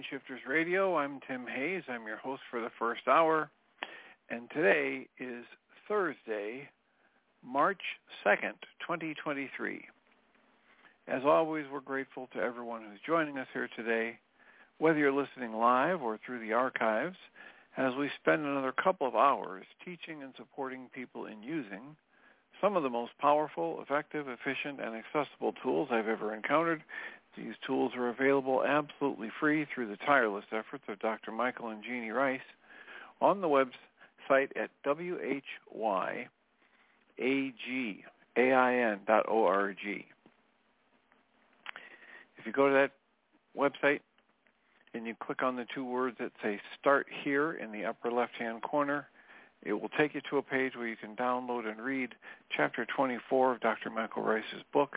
Welcome Mind Shifters Radio. I'm Tim Hayes. I'm your host for the first hour. And today is Thursday, March 2nd, 2023. As always, we're grateful to everyone who's joining us here today, whether you're listening live or through the archives, as we spend another couple of hours teaching and supporting people in using some of the most powerful, effective, efficient, and accessible tools I've ever encountered these tools are available absolutely free through the tireless efforts of Dr. Michael and Jeanie Ryce on the website at whyagain.org. If you go to that website and you click on the two words that say Start Here in the upper left-hand corner, it will take you to a page where you can download and read Chapter 24 of Dr. Michael Ryce's book,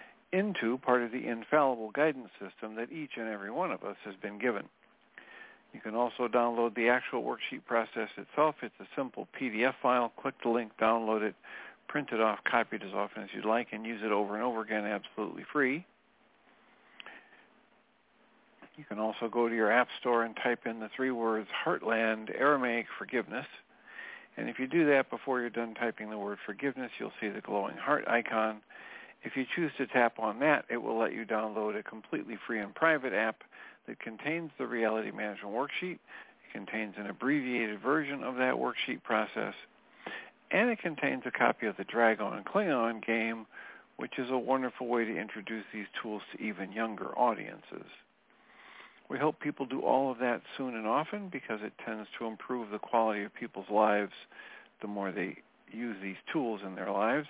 into part of the infallible guidance system that each and every one of us has been given. You can also download the actual worksheet process itself. It's a simple PDF file. Click the link, download it, print it off, copy it as often as you'd like, and use it over and over again absolutely free. You can also go to your app store and type in the three words Heartland Aramaic Forgiveness. And if you do that before you're done typing the word forgiveness, you'll see the glowing heart icon if you choose to tap on that, it will let you download a completely free and private app that contains the Reality Management Worksheet. It contains an abbreviated version of that worksheet process, and it contains a copy of the Dragon and Klingon game, which is a wonderful way to introduce these tools to even younger audiences. We hope people do all of that soon and often because it tends to improve the quality of people's lives the more they use these tools in their lives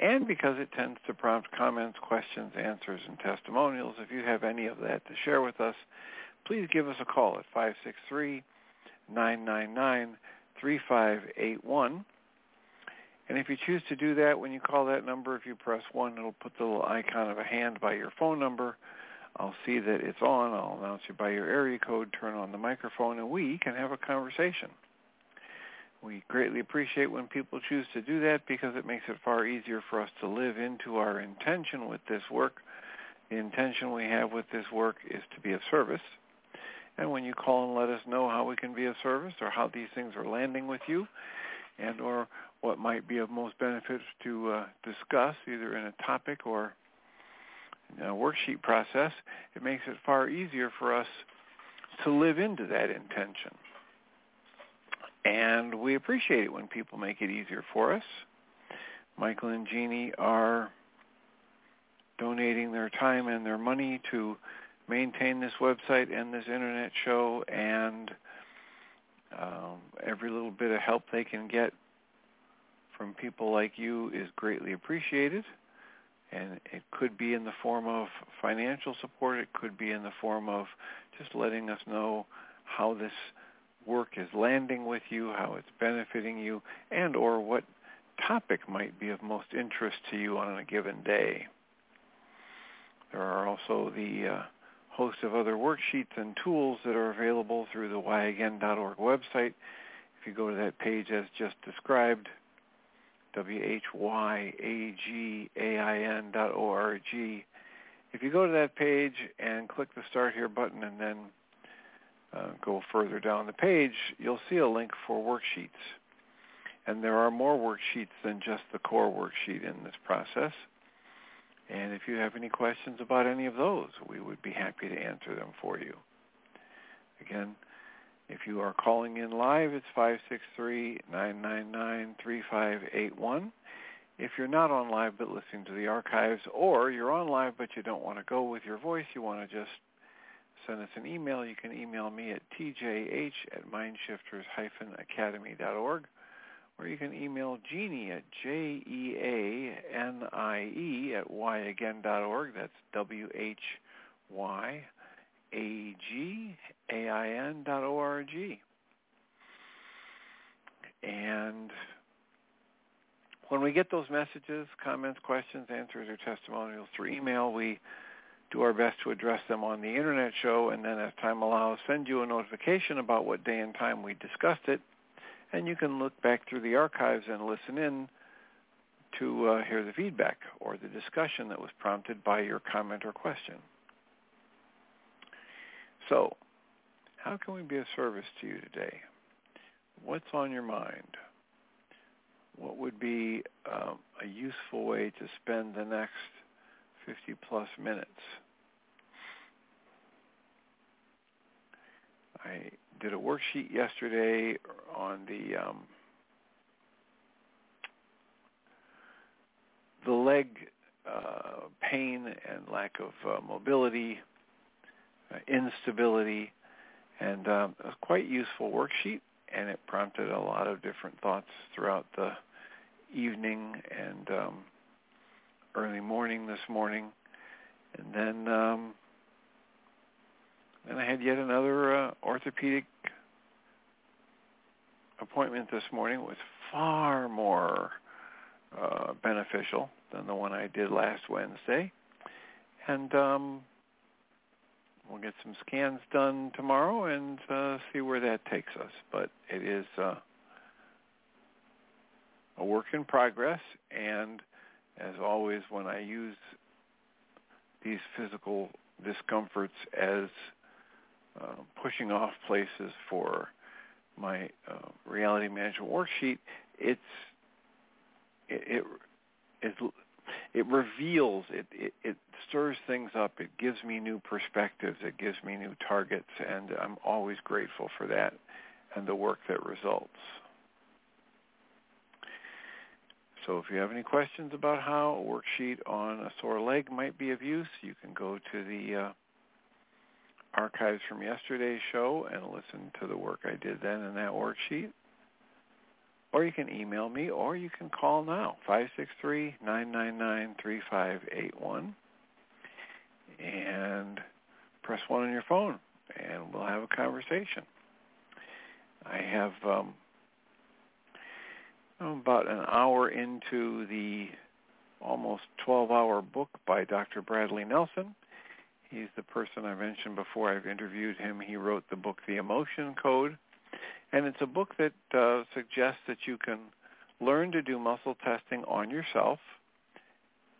and because it tends to prompt comments, questions, answers, and testimonials. If you have any of that to share with us, please give us a call at 563-999-3581. And if you choose to do that, when you call that number, if you press 1, it'll put the little icon of a hand by your phone number. I'll see that it's on. I'll announce you by your area code, turn on the microphone, and we can have a conversation. We greatly appreciate when people choose to do that because it makes it far easier for us to live into our intention with this work. The intention we have with this work is to be of service. And when you call and let us know how we can be of service or how these things are landing with you and or what might be of most benefit to uh, discuss either in a topic or in a worksheet process, it makes it far easier for us to live into that intention. And we appreciate it when people make it easier for us. Michael and Jeanie are donating their time and their money to maintain this website and this internet show and um, every little bit of help they can get from people like you is greatly appreciated. And it could be in the form of financial support. It could be in the form of just letting us know how this work is landing with you, how it's benefiting you, and or what topic might be of most interest to you on a given day. There are also the uh, host of other worksheets and tools that are available through the whyagain.org website. If you go to that page as just described, W-H-Y-A-G-A-I-N dot if you go to that page and click the Start Here button and then uh, go further down the page, you'll see a link for worksheets. And there are more worksheets than just the core worksheet in this process. And if you have any questions about any of those, we would be happy to answer them for you. Again, if you are calling in live, it's 563-999-3581. If you're not on live but listening to the archives, or you're on live but you don't want to go with your voice, you want to just send us an email, you can email me at tjh at mindshifters-academy.org or you can email Jeanie at J-E-A-N-I-E at whyagain.org. That's W-H-Y-A-G-A-I-N dot O-R-G. And when we get those messages, comments, questions, answers, or testimonials through email, we do our best to address them on the Internet show, and then as time allows, send you a notification about what day and time we discussed it and you can look back through the archives and listen in to uh, hear the feedback or the discussion that was prompted by your comment or question. So, how can we be of service to you today? What's on your mind? What would be um, a useful way to spend the next 50 plus minutes? I did a worksheet yesterday on the um, the leg uh, pain and lack of uh, mobility, uh, instability, and um, was quite useful worksheet, and it prompted a lot of different thoughts throughout the evening and um, early morning this morning, and then um, then I had yet another uh, orthopedic appointment this morning. It was far more uh, beneficial than the one I did last Wednesday. And um, we'll get some scans done tomorrow and uh, see where that takes us. But it is uh, a work in progress. And as always, when I use these physical discomforts as uh, pushing off places for my uh, reality management worksheet, it's it it it, it reveals it, it it stirs things up. It gives me new perspectives. It gives me new targets, and I'm always grateful for that and the work that results. So if you have any questions about how a worksheet on a sore leg might be of use, you can go to the uh, archives from yesterday's show and listen to the work I did then in that worksheet. Or you can email me or you can call now, 563-999-3581 and press 1 on your phone and we'll have a conversation. I have um, about an hour into the almost 12-hour book by Dr. Bradley Nelson He's the person I mentioned before. I've interviewed him. He wrote the book, The Emotion Code. And it's a book that uh, suggests that you can learn to do muscle testing on yourself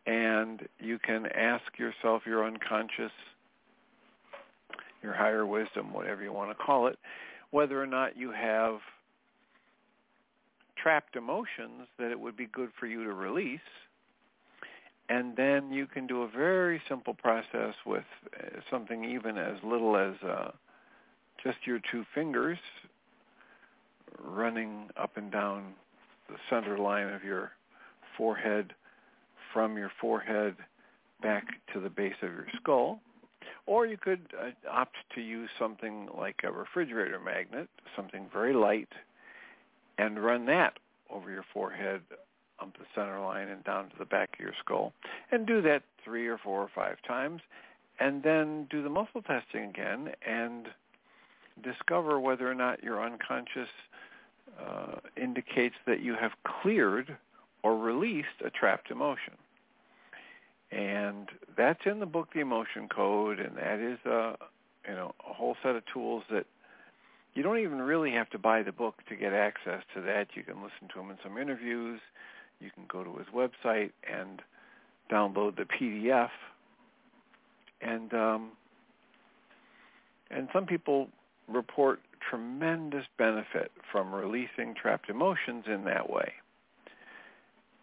and you can ask yourself your unconscious, your higher wisdom, whatever you want to call it, whether or not you have trapped emotions that it would be good for you to release and then you can do a very simple process with uh, something even as little as uh, just your two fingers running up and down the center line of your forehead from your forehead back to the base of your skull. Or you could uh, opt to use something like a refrigerator magnet, something very light, and run that over your forehead up the center line and down to the back of your skull. And do that three or four or five times. And then do the muscle testing again and discover whether or not your unconscious uh, indicates that you have cleared or released a trapped emotion. And that's in the book, The Emotion Code, and that is a, you know, a whole set of tools that you don't even really have to buy the book to get access to that. You can listen to them in some interviews. You can go to his website and download the PDF. And um, and some people report tremendous benefit from releasing trapped emotions in that way.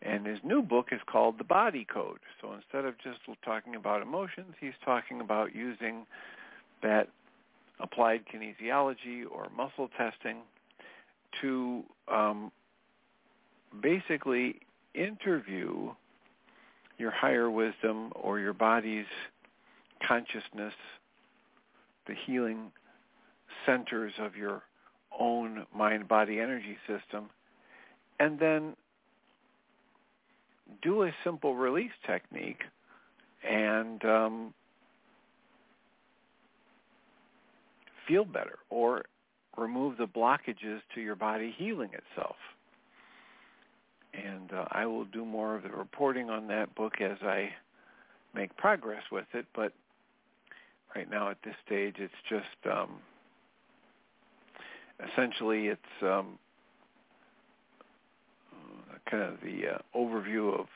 And his new book is called The Body Code. So instead of just talking about emotions, he's talking about using that applied kinesiology or muscle testing to um, basically interview your higher wisdom or your body's consciousness, the healing centers of your own mind-body energy system, and then do a simple release technique and um, feel better or remove the blockages to your body healing itself. And uh, I will do more of the reporting on that book as I make progress with it, but right now at this stage it's just um, essentially it's um, kind of the uh, overview of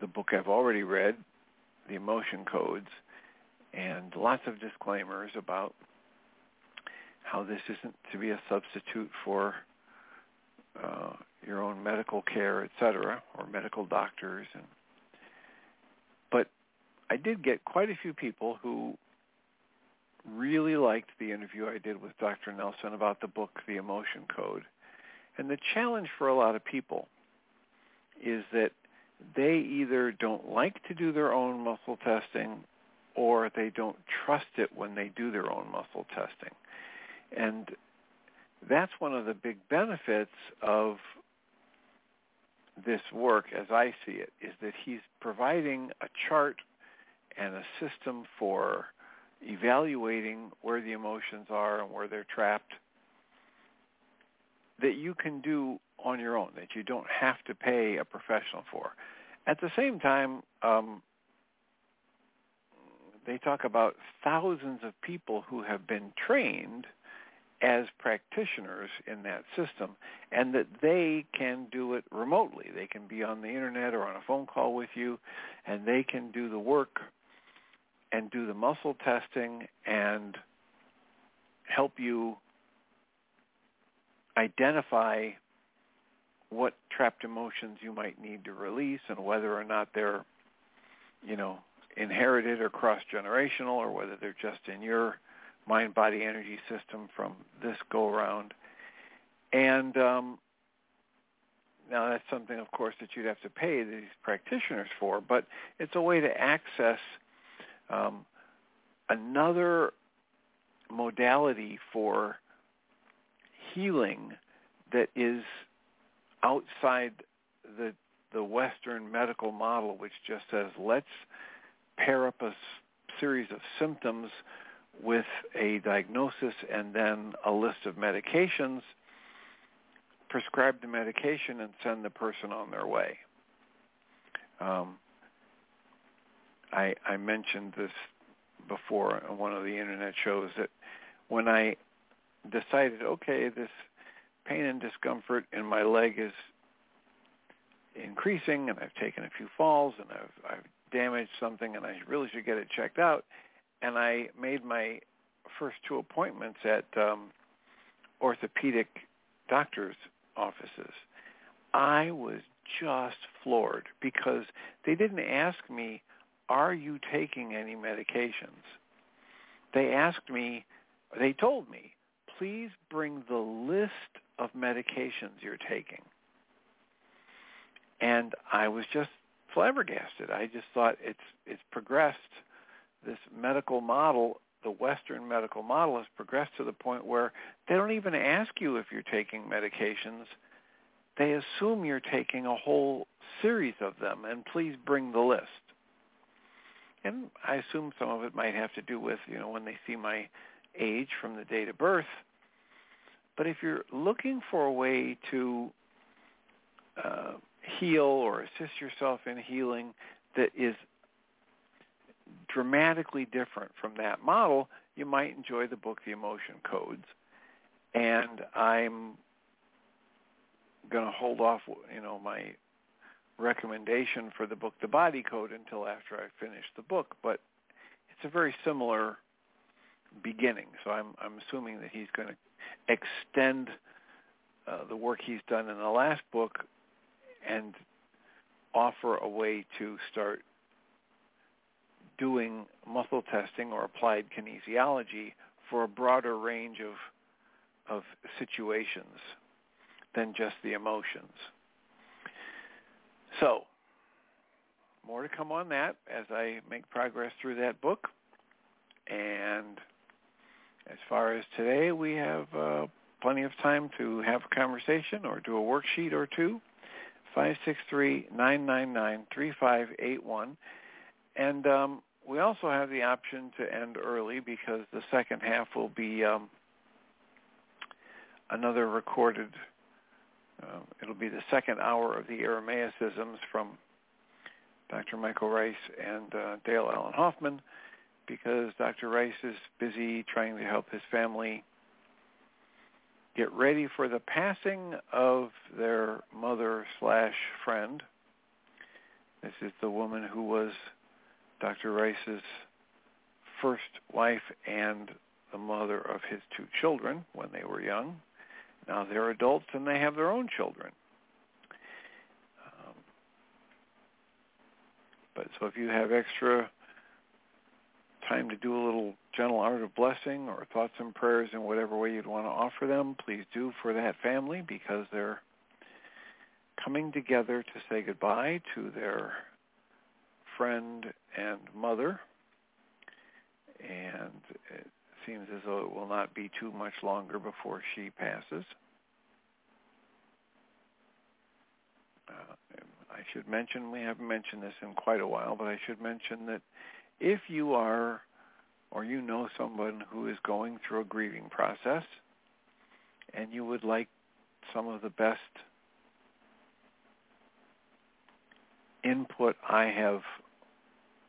the book I've already read, The Emotion Codes, and lots of disclaimers about how this isn't to be a substitute for uh, your own medical care, etc., or medical doctors. And but I did get quite a few people who really liked the interview I did with Dr. Nelson about the book, The Emotion Code. And the challenge for a lot of people is that they either don't like to do their own muscle testing or they don't trust it when they do their own muscle testing. And that's one of the big benefits of this work as I see it is that he's providing a chart and a system for evaluating where the emotions are and where they're trapped that you can do on your own, that you don't have to pay a professional for. At the same time, um, they talk about thousands of people who have been trained as practitioners in that system and that they can do it remotely. They can be on the internet or on a phone call with you and they can do the work and do the muscle testing and help you identify what trapped emotions you might need to release and whether or not they're, you know, inherited or cross-generational or whether they're just in your mind-body energy system from this go-around. And um, now that's something, of course, that you'd have to pay these practitioners for, but it's a way to access um, another modality for healing that is outside the the Western medical model, which just says let's pair up a series of symptoms with a diagnosis and then a list of medications, prescribe the medication and send the person on their way. Um, I, I mentioned this before on one of the internet shows that when I decided, okay, this pain and discomfort in my leg is increasing and I've taken a few falls and I've, I've damaged something and I really should get it checked out. And I made my first two appointments at um, orthopedic doctors' offices. I was just floored because they didn't ask me, are you taking any medications? They asked me, they told me, please bring the list of medications you're taking. And I was just flabbergasted. I just thought it's it's progressed. This medical model, the Western medical model, has progressed to the point where they don't even ask you if you're taking medications. They assume you're taking a whole series of them, and please bring the list. And I assume some of it might have to do with, you know, when they see my age from the date of birth, but if you're looking for a way to uh, heal or assist yourself in healing that is dramatically different from that model, you might enjoy the book The Emotion Codes. And I'm going to hold off, you know, my recommendation for the book The Body Code until after I finish the book, but it's a very similar beginning. So I'm I'm assuming that he's going to extend uh, the work he's done in the last book and offer a way to start doing muscle testing or applied kinesiology for a broader range of of situations than just the emotions. So, more to come on that as I make progress through that book. And as far as today, we have uh, plenty of time to have a conversation or do a worksheet or two. 563-999-3581. And um, we also have the option to end early because the second half will be um, another recorded, uh, it'll be the second hour of the Aramaicisms from Dr. Michael Ryce and uh, Dale Allen Hoffman because Dr. Ryce is busy trying to help his family get ready for the passing of their mother slash friend. This is the woman who was Dr. Ryce's first wife and the mother of his two children when they were young. Now they're adults and they have their own children. Um, but so if you have extra time to do a little gentle art of blessing or thoughts and prayers in whatever way you'd want to offer them, please do for that family because they're coming together to say goodbye to their friend and mother. And it seems as though it will not be too much longer before she passes. Uh, I should mention, we haven't mentioned this in quite a while, but I should mention that if you are or you know someone who is going through a grieving process and you would like some of the best input I have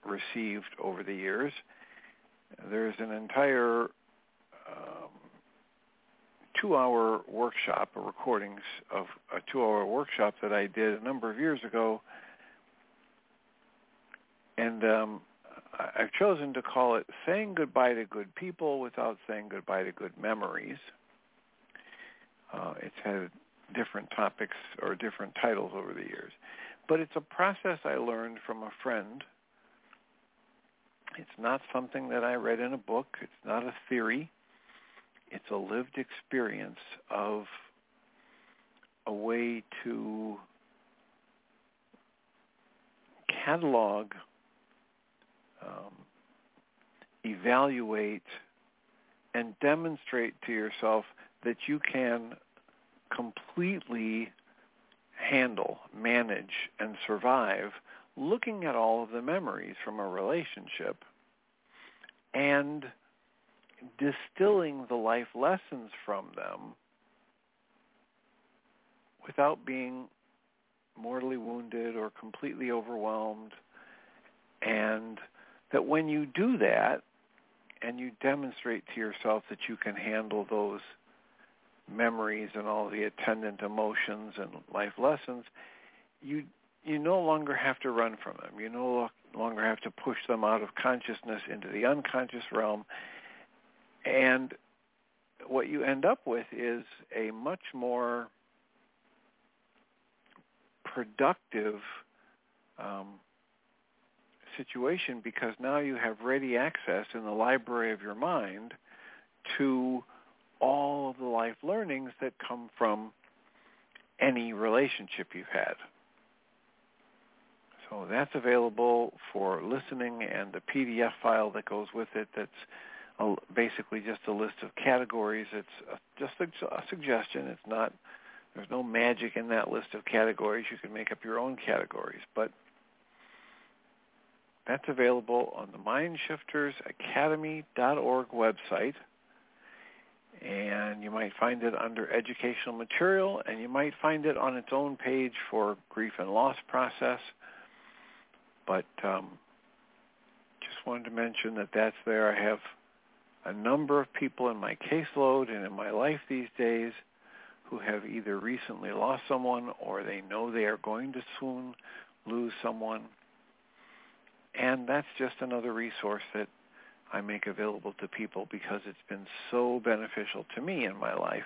received over the years, there's an entire um, two-hour workshop, a recordings of a two-hour workshop that I did a number of years ago, and um, I've chosen to call it saying goodbye to good people without saying goodbye to good memories. Uh, it's had different topics or different titles over the years. But it's a process I learned from a friend. It's not something that I read in a book. It's not a theory. It's a lived experience of a way to catalog um, evaluate and demonstrate to yourself that you can completely handle, manage, and survive looking at all of the memories from a relationship and distilling the life lessons from them without being mortally wounded or completely overwhelmed. And that when you do that and you demonstrate to yourself that you can handle those memories and all the attendant emotions and life lessons, you you no longer have to run from them. You no longer have to push them out of consciousness into the unconscious realm. And what you end up with is a much more productive um, situation because now you have ready access in the library of your mind to all of the life learnings that come from any relationship you've had. So that's available for listening and the PDF file that goes with it that's a, basically just a list of categories. It's a, just a, a suggestion. It's not, there's no magic in that list of categories. You can make up your own categories. But that's available on the MindShiftersAcademy.org website. and you might find it under educational material, and you might find it on its own page for grief and loss process. But um, just wanted to mention that that's there. I have a number of people in my caseload and in my life these days who have either recently lost someone or they know they are going to soon lose someone. And that's just another resource that I make available to people because it's been so beneficial to me in my life.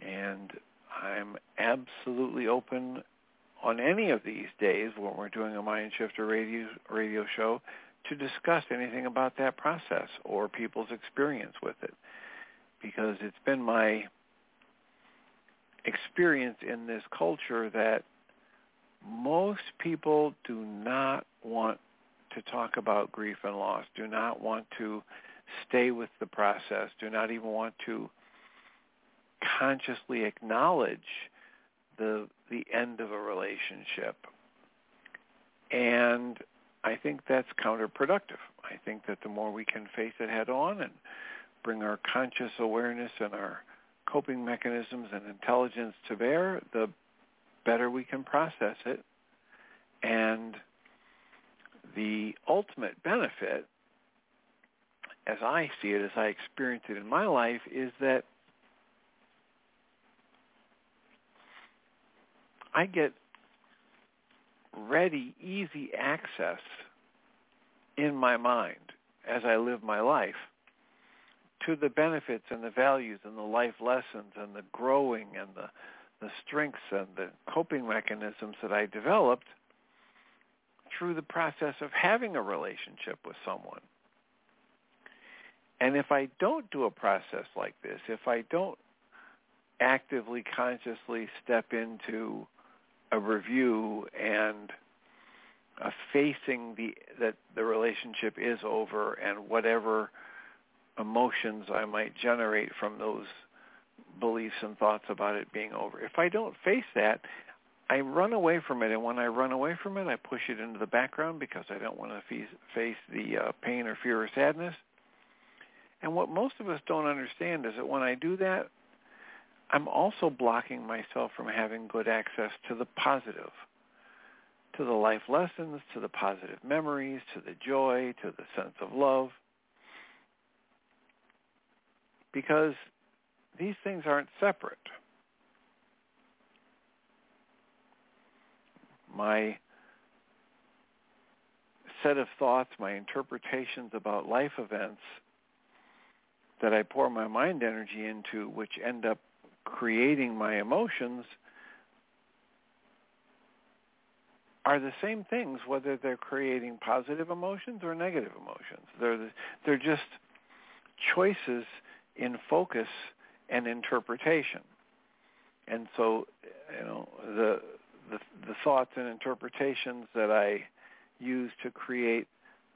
And I'm absolutely open on any of these days when we're doing a Mind Shifter radio, radio show to discuss anything about that process or people's experience with it. Because it's been my experience in this culture that most people do not want to talk about grief and loss, do not want to stay with the process, do not even want to consciously acknowledge the the end of a relationship. And I think that's counterproductive. I think that the more we can face it head on and bring our conscious awareness and our coping mechanisms and intelligence to bear, the better we can process it. And the ultimate benefit, as I see it, as I experience it in my life, is that I get ready, easy access in my mind as I live my life to the benefits and the values and the life lessons and the growing and the, the strengths and the coping mechanisms that I developed through the process of having a relationship with someone. And if I don't do a process like this, if I don't actively, consciously step into a review and a facing the that the relationship is over and whatever emotions I might generate from those beliefs and thoughts about it being over. If I don't face that, I run away from it, and when I run away from it, I push it into the background because I don't want to face, the uh, pain or fear or sadness. And what most of us don't understand is that when I do that, I'm also blocking myself from having good access to the positive, to the life lessons, to the positive memories, to the joy, to the sense of love. Because these things aren't separate. My set of thoughts, my interpretations about life events that I pour my mind energy into, which end up creating my emotions are the same things whether they're creating positive emotions or negative emotions. They're the, they're just choices in focus and interpretation. And so, you know, the the, the thoughts and interpretations that I use to create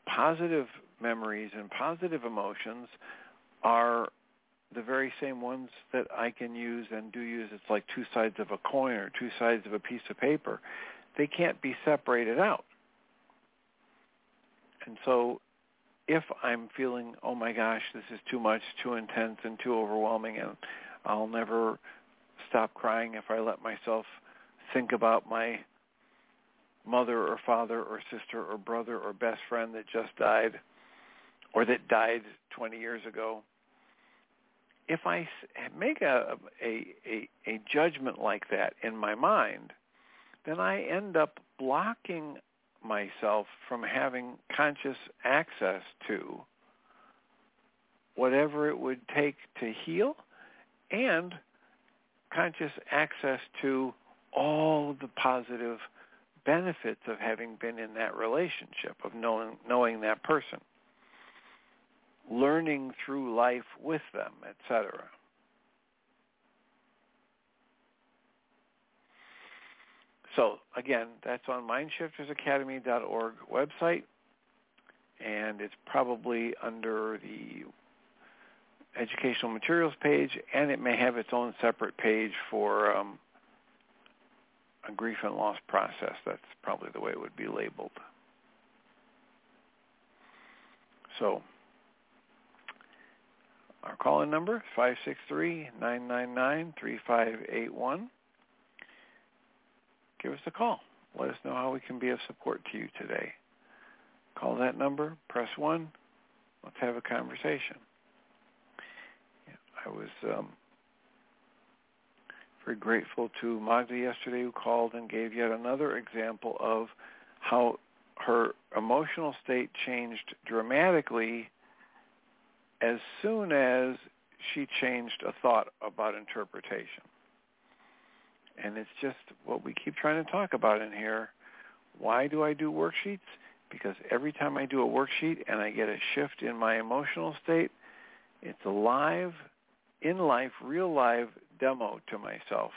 positive memories and positive emotions are the very same ones that I can use and do use. It's like two sides of a coin or two sides of a piece of paper. They can't be separated out. And so if I'm feeling, oh my gosh, this is too much, too intense, and too overwhelming, and I'll never stop crying if I let myself think about my mother or father or sister or brother or best friend that just died or that died 20 years ago if I make a, a, a, a judgment like that in my mind, then I end up blocking myself from having conscious access to whatever it would take to heal and conscious access to all the positive benefits of having been in that relationship, of knowing, knowing that person learning through life with them, etc. So again, that's on mindshiftersacademy.org website, and it's probably under the educational materials page, and it may have its own separate page for um, a grief and loss process. That's probably the way it would be labeled. So Our call-in number, 563-999-3581. Give us a call. Let us know how we can be of support to you today. Call that number, press 1. Let's have a conversation. I was um, very grateful to Magda yesterday who called and gave yet another example of how her emotional state changed dramatically as soon as she changed a thought about interpretation. And it's just what we keep trying to talk about in here. Why do I do worksheets? Because every time I do a worksheet and I get a shift in my emotional state, it's a live, in life, real live demo to myself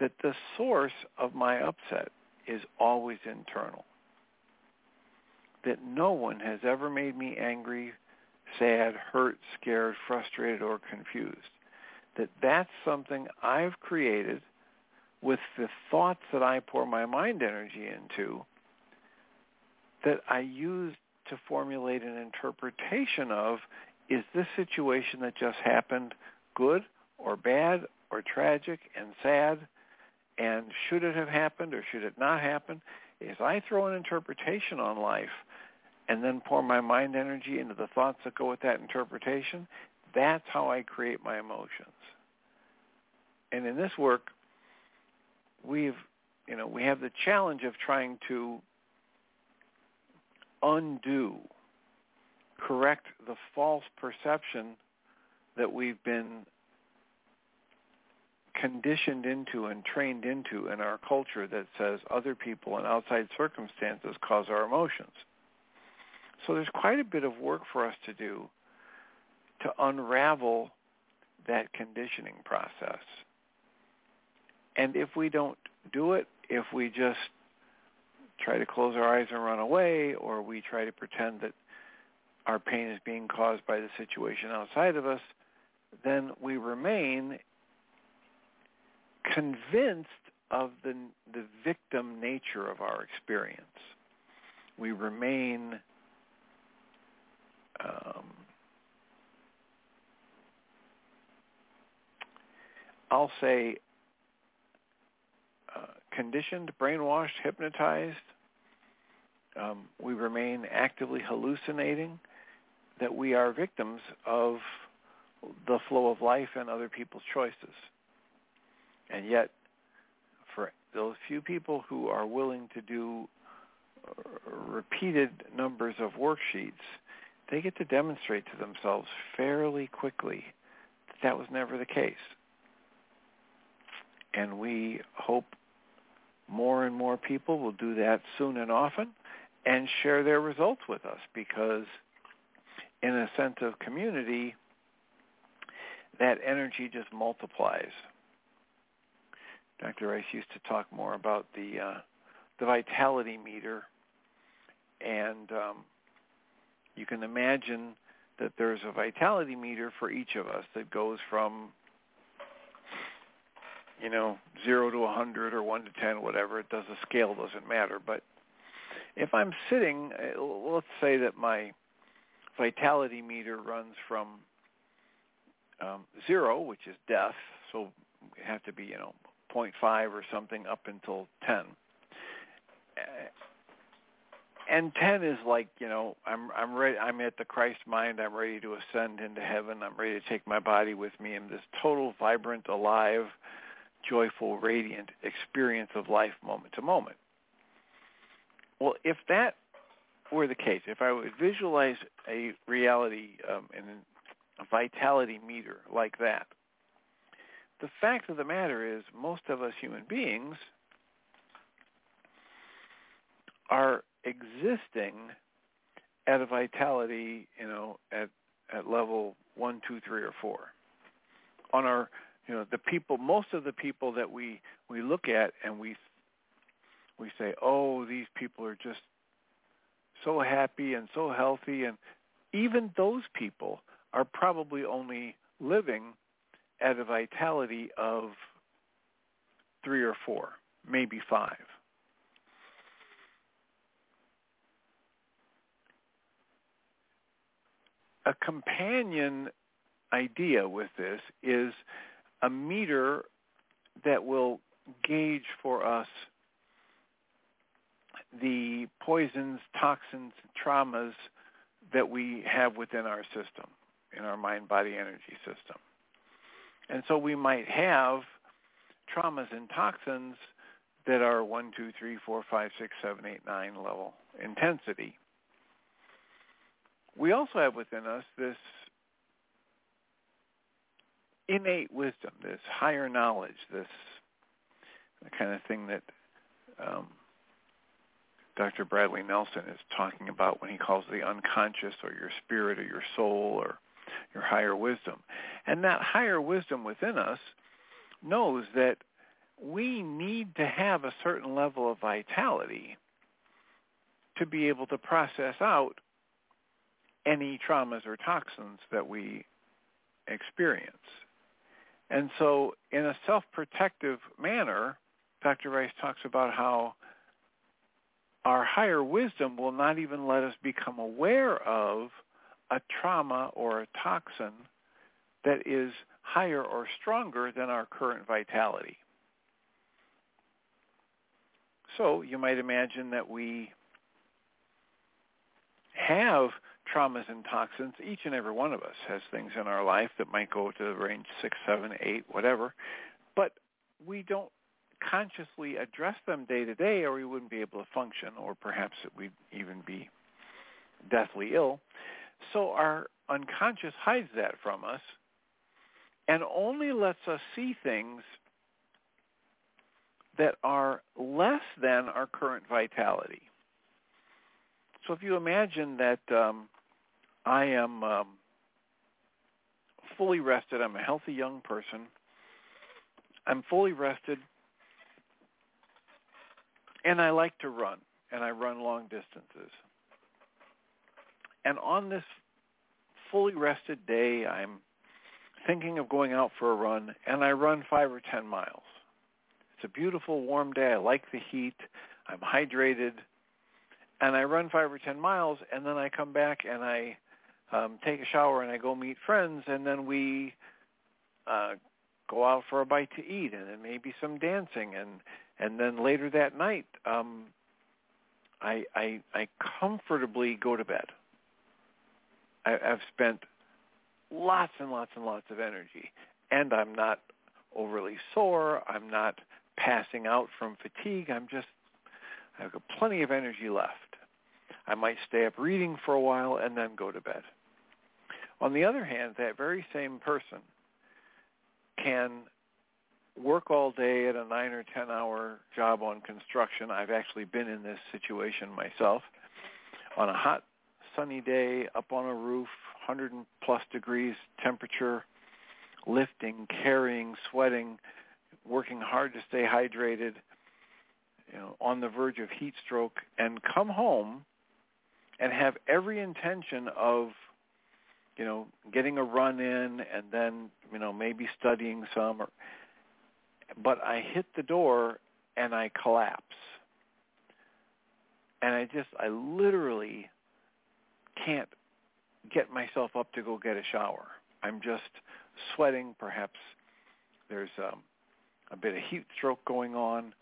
that the source of my upset is always internal. That no one has ever made me angry, sad, hurt, scared, frustrated, or confused. That that's something I've created with the thoughts that I pour my mind energy into that I use to formulate an interpretation of is this situation that just happened good or bad or tragic and sad and should it have happened or should it not happen? If I throw an interpretation on life and then pour my mind energy into the thoughts that go with that interpretation, that's how I create my emotions. And in this work, we've, you know, we have the challenge of trying to undo, correct the false perception that we've been conditioned into and trained into in our culture that says other people and outside circumstances cause our emotions. So there's quite a bit of work for us to do to unravel that conditioning process. And if we don't do it, if we just try to close our eyes and run away, or we try to pretend that our pain is being caused by the situation outside of us, then we remain convinced of the, the victim nature of our experience. We remain um, I'll say uh, conditioned, brainwashed, hypnotized. Um, we remain actively hallucinating that we are victims of the flow of life and other people's choices. And yet, for those few people who are willing to do uh, repeated numbers of worksheets, they get to demonstrate to themselves fairly quickly that that was never the case. And we hope more and more people will do that soon and often and share their results with us because in a sense of community, that energy just multiplies. Dr. Ryce used to talk more about the uh, the vitality meter, and um, you can imagine that there's a vitality meter for each of us that goes from you know zero to a hundred or one to ten, whatever. It does the scale doesn't matter. But if I'm sitting, uh, let's say that my vitality meter runs from um, zero, which is death, so it have to be you know 0.5 or something up until 10. And 10 is like, you know, I'm I'm ready I'm at the Christ mind, I'm ready to ascend into heaven, I'm ready to take my body with me in this total vibrant, alive, joyful, radiant experience of life moment to moment. Well, if that were the case, if I would visualize a reality um, and a vitality meter like that, the fact of the matter is most of us human beings are existing at a vitality, you know, at at level one, two, three, or four. On our, you know, the people, most of the people that we we look at and we we say, oh, these people are just so happy and so healthy, and even those people are probably only living at a vitality of three or four, maybe five. A companion idea with this is a meter that will gauge for us the poisons, toxins, traumas that we have within our system, in our mind-body energy system. And so we might have traumas and toxins that are 1, 2, 3, 4, 5, 6, 7, 8, 9 level intensity. We also have within us this innate wisdom, this higher knowledge, this kind of thing that um, Dr. Bradley Nelson is talking about when he calls the unconscious or your spirit or your soul or your higher wisdom. And that higher wisdom within us knows that we need to have a certain level of vitality to be able to process out any traumas or toxins that we experience. And so in a self-protective manner, Dr. Ryce talks about how our higher wisdom will not even let us become aware of a trauma or a toxin that is higher or stronger than our current vitality. So you might imagine that we have traumas and toxins. Each and every one of us has things in our life that might go to the range six, seven, eight, whatever. But we don't consciously address them day to day or we wouldn't be able to function or perhaps we'd even be deathly ill. So our unconscious hides that from us and only lets us see things that are less than our current vitality. So if you imagine that um, I am um, fully rested, I'm a healthy young person, I'm fully rested, and I like to run, and I run long distances. And on this fully rested day, I'm thinking of going out for a run, and I run five or ten miles. It's a beautiful, warm day. I like the heat. I'm hydrated, and I run five or ten miles, and then I come back and I um, take a shower and I go meet friends, and then we uh, go out for a bite to eat, and then maybe some dancing, and and then later that night, um, I, I I comfortably go to bed. I, I've spent lots and lots and lots of energy, and I'm not overly sore. I'm not passing out from fatigue. I'm just I've got plenty of energy left. I might stay up reading for a while and then go to bed. On the other hand, that very same person can work all day at a nine or ten hour job on construction. I've actually been in this situation myself. On a hot sunny day up on a roof, 100 plus degrees temperature, lifting, carrying, sweating, working hard to stay hydrated, you know, on the verge of heat stroke, and come home and have every intention of, you know, getting a run in and then, you know, maybe studying some or but I hit the door and I collapse. And I just, I literally can't get myself up to go get a shower. I'm just sweating. Perhaps there's um, a bit of heat stroke going on,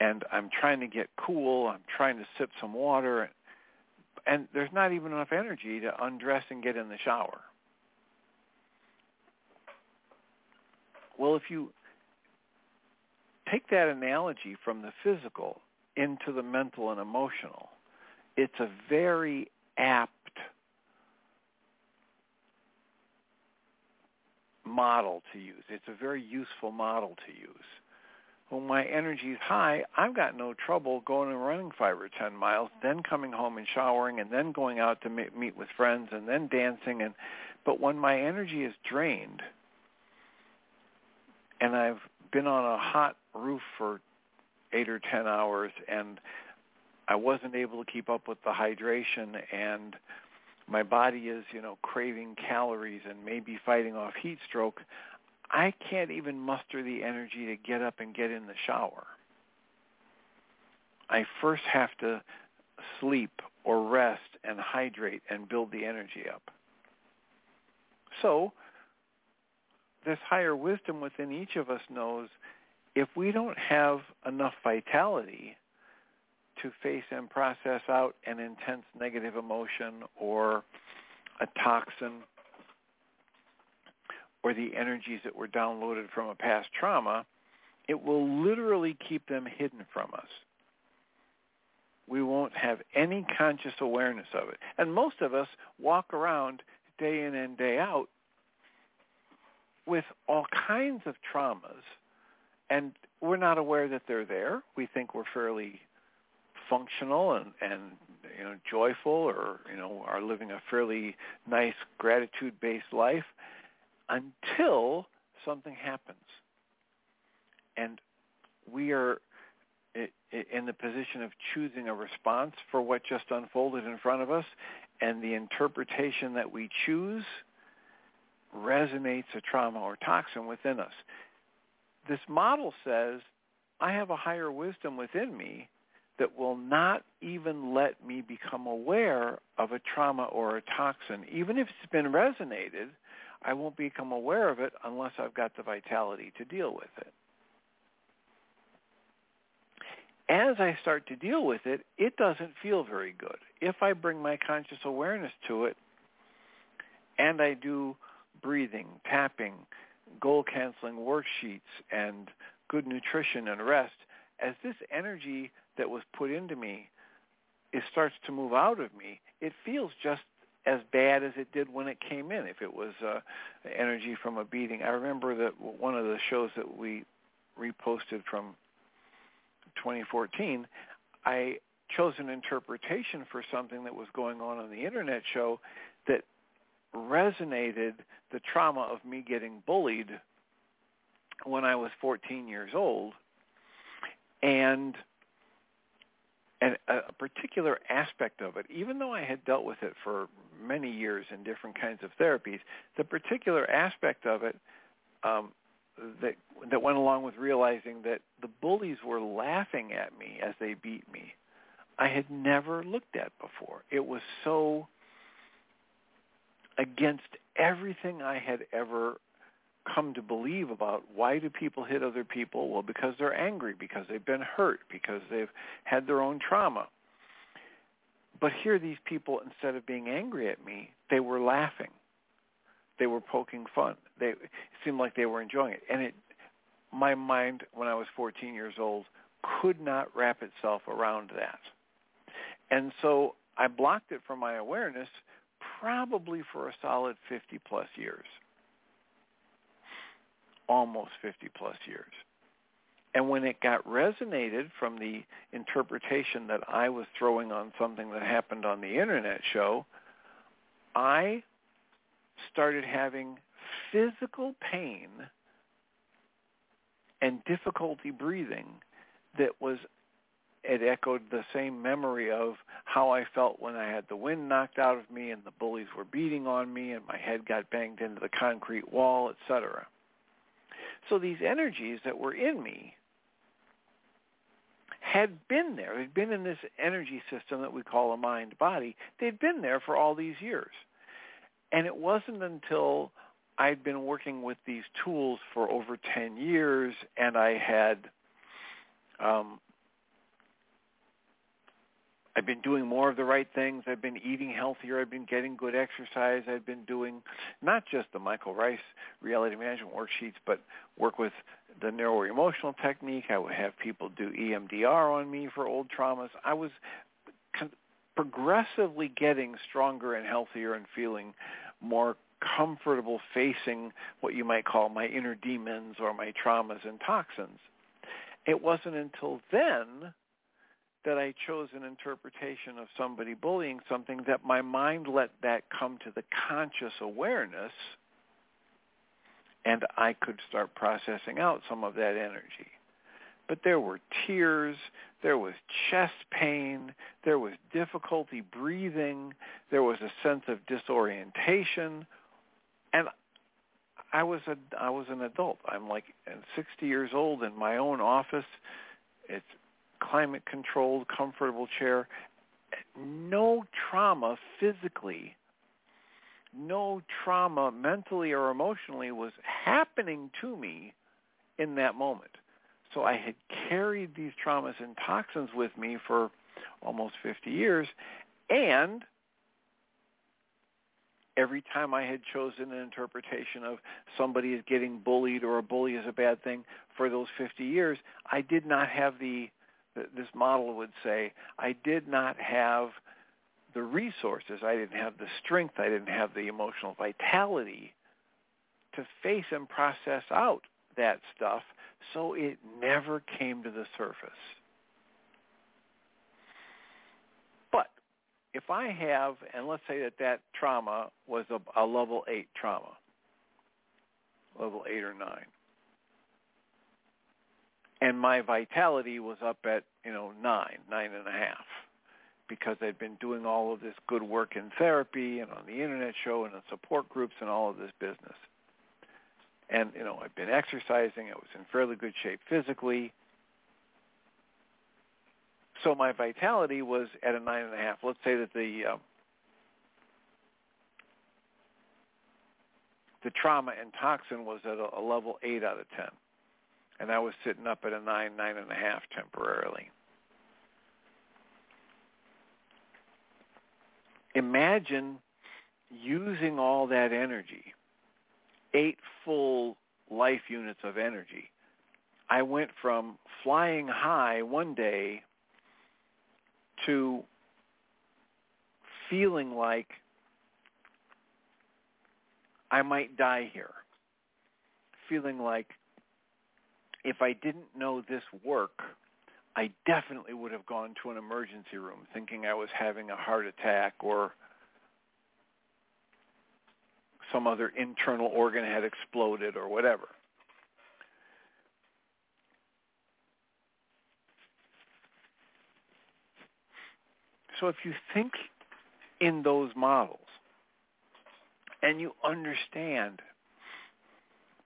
and I'm trying to get cool. I'm trying to sip some water, and there's not even enough energy to undress and get in the shower. Well, if you take that analogy from the physical into the mental and emotional, it's a very apt model to use. It's a very useful model to use. When my energy is high, I've got no trouble going and running five or ten miles, then coming home and showering, and then going out to meet with friends, and then dancing. And but when my energy is drained, and I've been on a hot roof for eight or ten hours and I wasn't able to keep up with the hydration and my body is, you know, craving calories and maybe fighting off heat stroke, I can't even muster the energy to get up and get in the shower. I first have to sleep or rest and hydrate and build the energy up. So this higher wisdom within each of us knows if we don't have enough vitality to face and process out an intense negative emotion or a toxin or the energies that were downloaded from a past trauma, it will literally keep them hidden from us. We won't have any conscious awareness of it. And most of us walk around day in and day out with all kinds of traumas and we're not aware that they're there. We think we're fairly functional and, and you know joyful or you know are living a fairly nice gratitude based life until something happens and we are in the position of choosing a response for what just unfolded in front of us and the interpretation that we choose resonates a trauma or toxin within us this model says I have a higher wisdom within me that will not even let me become aware of a trauma or a toxin. Even if it's been resonated, I won't become aware of it unless I've got the vitality to deal with it. As I start to deal with it, it doesn't feel very good. If I bring my conscious awareness to it and I do breathing, tapping, goal canceling worksheets and good nutrition and rest, as this energy that was put into me it starts to move out of me, it feels just as bad as it did when it came in. If it was uh, energy from a beating, I remember that one of the shows that we reposted from 2014, I chose an interpretation for something that was going on on the internet show that resonated the trauma of me getting bullied when I was 14 years old. And and a particular aspect of it, even though I had dealt with it for many years in different kinds of therapies, the particular aspect of it um, that that went along with realizing that the bullies were laughing at me as they beat me, I had never looked at before. It was so against everything I had ever come to believe about why do people hit other people? Well, because they're angry, because they've been hurt, because they've had their own trauma. But here these people, instead of being angry at me, they were laughing. They were poking fun. They it seemed like they were enjoying it. And it my mind when I was 14 years old could not wrap itself around that. And so I blocked it from my awareness probably for a solid 50 plus years. Almost 50 plus years. And when it got resonated from the interpretation that I was throwing on something that happened on the internet show, I started having physical pain and difficulty breathing that was it echoed the same memory of how I felt when I had the wind knocked out of me and the bullies were beating on me and my head got banged into the concrete wall, etc. So these energies that were in me had been there. They'd been in this energy system that we call a mind-body. They'd been there for all these years. And it wasn't until I'd been working with these tools for over 10 years and I had um, I've been doing more of the right things. I've been eating healthier. I've been getting good exercise. I've been doing not just the Michael Ryce reality management worksheets, but work with the neuroemotional technique. I would have people do EMDR on me for old traumas. I was con- progressively getting stronger and healthier and feeling more comfortable facing what you might call my inner demons or my traumas and toxins. It wasn't until then that I chose an interpretation of somebody bullying something that my mind let that come to the conscious awareness and I could start processing out some of that energy. But there were tears, there was chest pain, there was difficulty breathing, there was a sense of disorientation, and I was a I was an adult. I'm like 60 years old in my own office. It's climate controlled, comfortable chair. No trauma physically no trauma mentally or emotionally was happening to me in that moment. So I had carried these traumas and toxins with me for almost 50 years and every time I had chosen an interpretation of somebody is getting bullied or a bully is a bad thing for those 50 years, I did not have the, this model would say, I did not have the resources, I didn't have the strength, I didn't have the emotional vitality to face and process out that stuff, so it never came to the surface. But if I have, and let's say that that trauma was a, a level 8 trauma, level 8 or 9, and my vitality was up at, you know, 9, nine and a half, because I'd been doing all of this good work in therapy and on the internet show and in support groups and all of this business. And, you know, I've been exercising. I was in fairly good shape physically so my vitality was at a nine and a half. Let's say that the uh, the trauma and toxin was at a, a level eight out of ten, and I was sitting up at a nine, nine and a half temporarily. Imagine using all that energy, eight full life units of energy. I went from flying high one day to feeling like I might die here. Feeling like if I didn't know this work, I definitely would have gone to an emergency room thinking I was having a heart attack or some other internal organ had exploded or whatever. So if you think in those models and you understand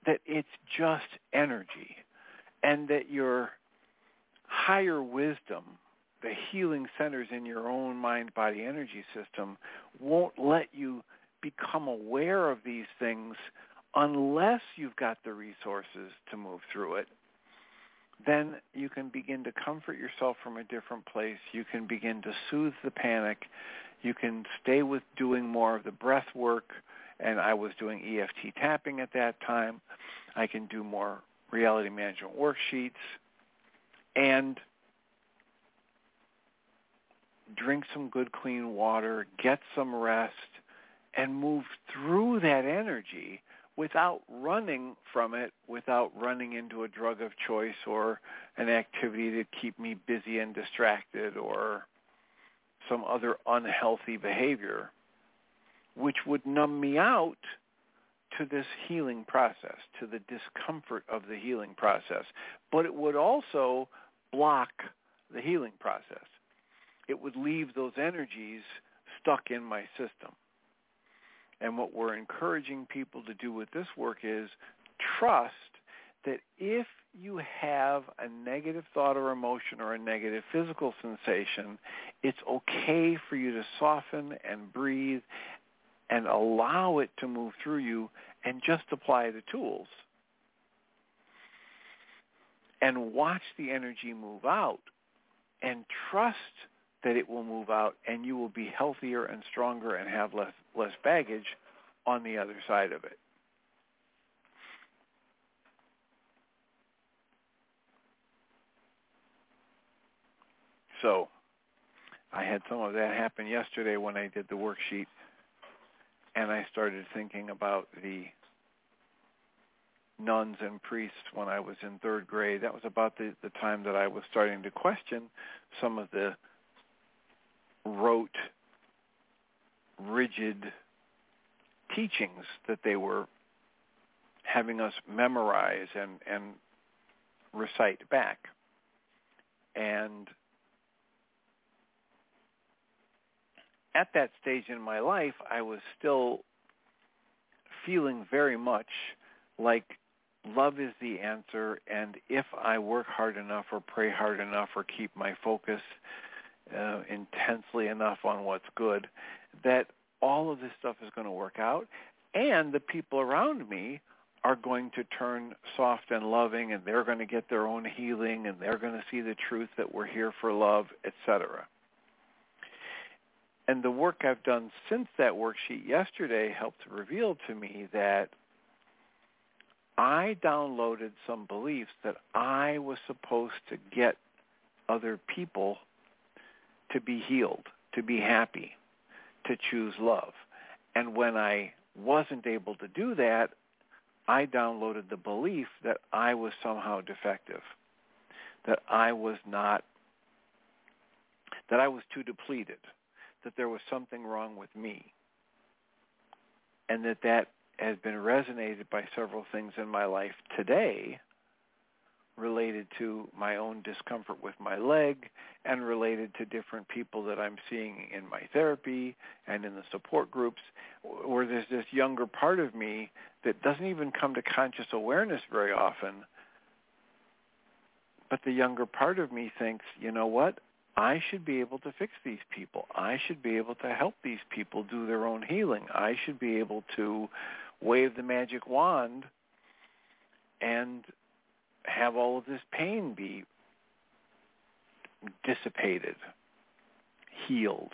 that it's just energy and that your higher wisdom, the healing centers in your own mind-body energy system won't let you become aware of these things unless you've got the resources to move through it then you can begin to comfort yourself from a different place. You can begin to soothe the panic. You can stay with doing more of the breath work. And I was doing EFT tapping at that time. I can do more reality management worksheets and drink some good clean water, get some rest, and move through that energy without running from it, without running into a drug of choice or an activity to keep me busy and distracted or some other unhealthy behavior, which would numb me out to this healing process, to the discomfort of the healing process. But it would also block the healing process. It would leave those energies stuck in my system. And what we're encouraging people to do with this work is trust that if you have a negative thought or emotion or a negative physical sensation, it's okay for you to soften and breathe and allow it to move through you and just apply the tools. And watch the energy move out and trust that it will move out and you will be healthier and stronger and have less less baggage on the other side of it. So I had some of that happen yesterday when I did the worksheet and I started thinking about the nuns and priests when I was in third grade. That was about the, the time that I was starting to question some of the rote, rigid teachings that they were having us memorize and, and recite back. And at that stage in my life, I was still feeling very much like love is the answer and if I work hard enough or pray hard enough or keep my focus uh, intensely enough on what's good, that all of this stuff is going to work out, and the people around me are going to turn soft and loving, and they're going to get their own healing, and they're going to see the truth that we're here for love, etc. And the work I've done since that worksheet yesterday helped reveal to me that I downloaded some beliefs that I was supposed to get other people to be healed, to be happy, to choose love. And when I wasn't able to do that, I downloaded the belief that I was somehow defective, that I was not, that I was too depleted, that there was something wrong with me, and that that has been resonated by several things in my life today related to my own discomfort with my leg and related to different people that I'm seeing in my therapy and in the support groups where there's this younger part of me that doesn't even come to conscious awareness very often. But the younger part of me thinks, you know what? I should be able to fix these people. I should be able to help these people do their own healing. I should be able to wave the magic wand and have all of this pain be dissipated, healed.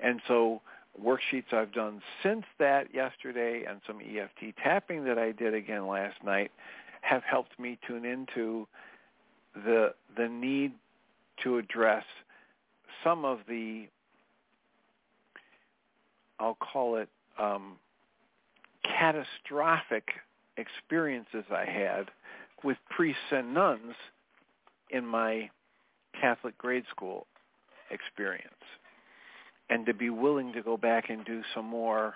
And so worksheets I've done since that yesterday and some EFT tapping that I did again last night have helped me tune into the the need to address some of the I'll call it um, catastrophic experiences I had with priests and nuns in my Catholic grade school experience. And to be willing to go back and do some more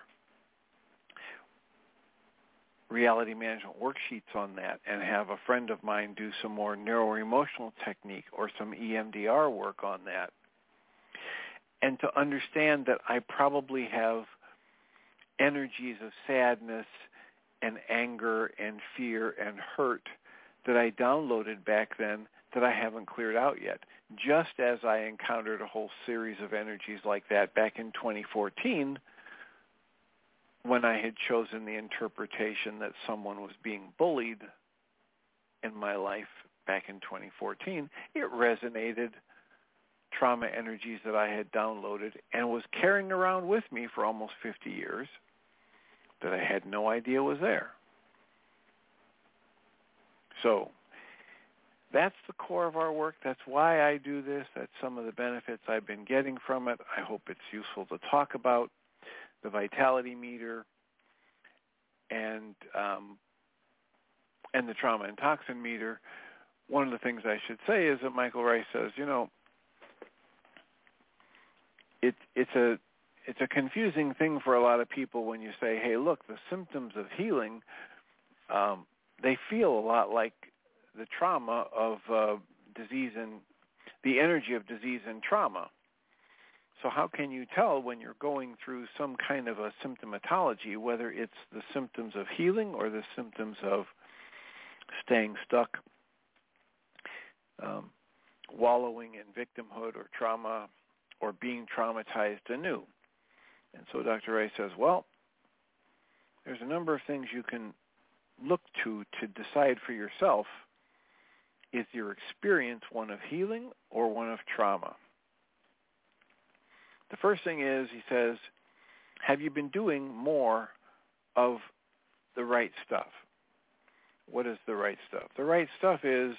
reality management worksheets on that and have a friend of mine do some more neuroemotional technique or some EMDR work on that. And to understand that I probably have energies of sadness and anger and fear and hurt that I downloaded back then that I haven't cleared out yet. Just as I encountered a whole series of energies like that back in 2014 when I had chosen the interpretation that someone was being bullied in my life back in 2014, it resonated trauma energies that I had downloaded and was carrying around with me for almost 50 years that I had no idea was there. So that's the core of our work. That's why I do this. That's some of the benefits I've been getting from it. I hope it's useful to talk about the vitality meter and um, and the trauma and toxin meter. One of the things I should say is that Michael Ryce says, you know, it, it's a it's a confusing thing for a lot of people when you say, "Hey, look, the symptoms of healing, um, they feel a lot like the trauma of uh, disease and the energy of disease and trauma." So how can you tell when you're going through some kind of a symptomatology whether it's the symptoms of healing or the symptoms of staying stuck, um, wallowing in victimhood or trauma, or being traumatized anew? And so Dr. Ray says, well, there's a number of things you can look to to decide for yourself is your experience one of healing or one of trauma? The first thing is, he says, have you been doing more of the right stuff? What is the right stuff? The right stuff is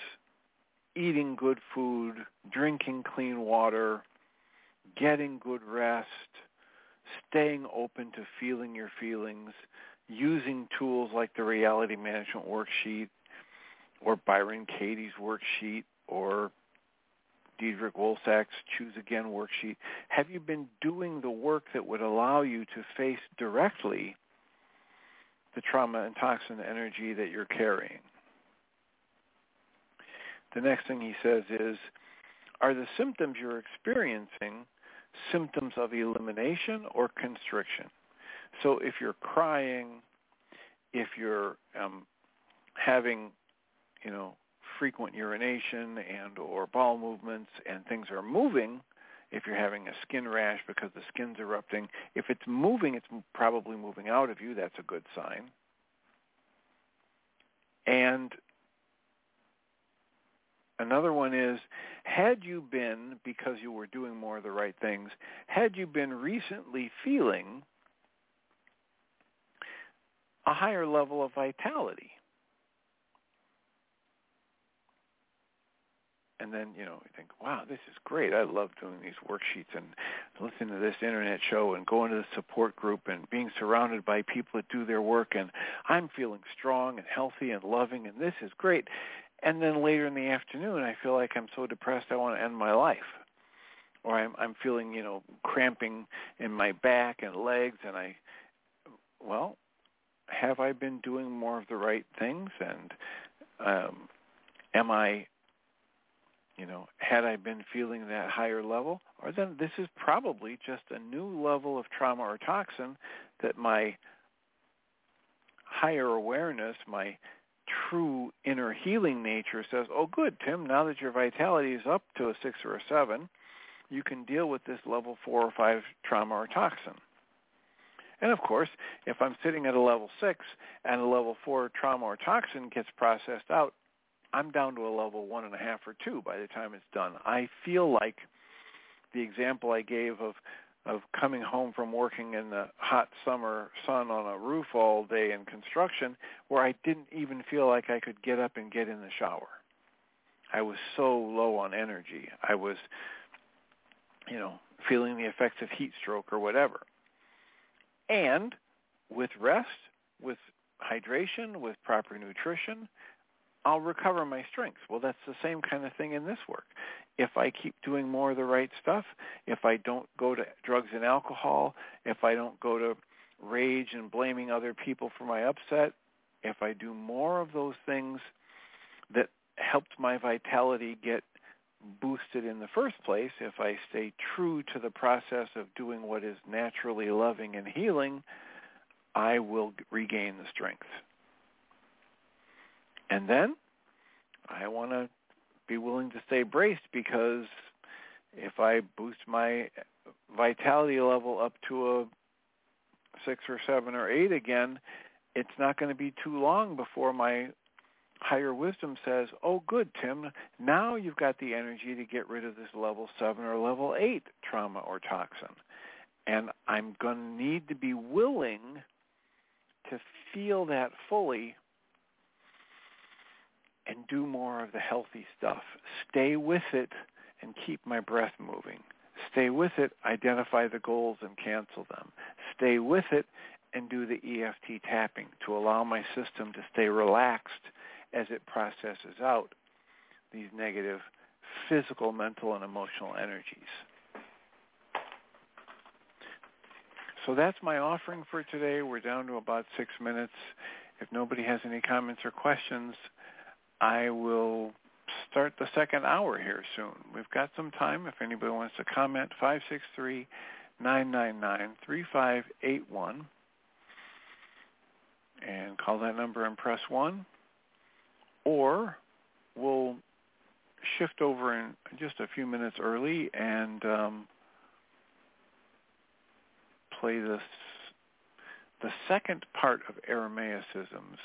eating good food, drinking clean water, getting good rest, staying open to feeling your feelings, using tools like the reality management worksheet or Byron Katie's worksheet or Diederik Wolsak's Choose Again worksheet. Have you been doing the work that would allow you to face directly the trauma and toxin energy that you're carrying? The next thing he says is, are the symptoms you're experiencing symptoms of elimination or constriction. So if you're crying, if you're um, having, you know, frequent urination and or bowel movements and things are moving if you're having a skin rash because the skin's erupting. If it's moving, it's probably moving out of you. That's a good sign. And another one is, had you been, because you were doing more of the right things, had you been recently feeling a higher level of vitality? And then you know you think, wow, this is great. I love doing these worksheets and listening to this internet show and going to the support group and being surrounded by people that do their work and I'm feeling strong and healthy and loving and this is great. And then later in the afternoon, I feel like I'm so depressed I want to end my life. Or I'm I'm feeling, you know, cramping in my back and legs and I well, have I been doing more of the right things and um am I you know, had I been feeling that higher level, or then this is probably just a new level of trauma or toxin that my higher awareness, my true inner healing nature says, oh good, Tim, now that your vitality is up to a six or a seven, you can deal with this level four or five trauma or toxin. And of course, if I'm sitting at a level six and a level four trauma or toxin gets processed out, I'm down to a level one and a half or two by the time it's done. I feel like the example I gave of of coming home from working in the hot summer sun on a roof all day in construction where I didn't even feel like I could get up and get in the shower. I was so low on energy. I was you know, feeling the effects of heat stroke or whatever. And with rest, with hydration, with proper nutrition, I'll recover my strength. Well, that's the same kind of thing in this work. If I keep doing more of the right stuff, if I don't go to drugs and alcohol, if I don't go to rage and blaming other people for my upset, if I do more of those things that helped my vitality get boosted in the first place, if I stay true to the process of doing what is naturally loving and healing, I will regain the strength. And then I want to be willing to stay braced because if I boost my vitality level up to a six or seven or eight again, it's not going to be too long before my higher wisdom says, oh good, Tim, now you've got the energy to get rid of this level seven or level eight trauma or toxin. And I'm going to need to be willing to feel that fully and do more of the healthy stuff. Stay with it and keep my breath moving. Stay with it, identify the goals and cancel them. Stay with it and do the EFT tapping to allow my system to stay relaxed as it processes out these negative physical, mental, and emotional energies. So that's my offering for today. We're down to about six minutes. If nobody has any comments or questions, I will start the second hour here soon. We've got some time. If anybody wants to comment, 563-999-3581. And call that number and press 1. Or we'll shift over in just a few minutes early and um, play this the second part of Aramaicisms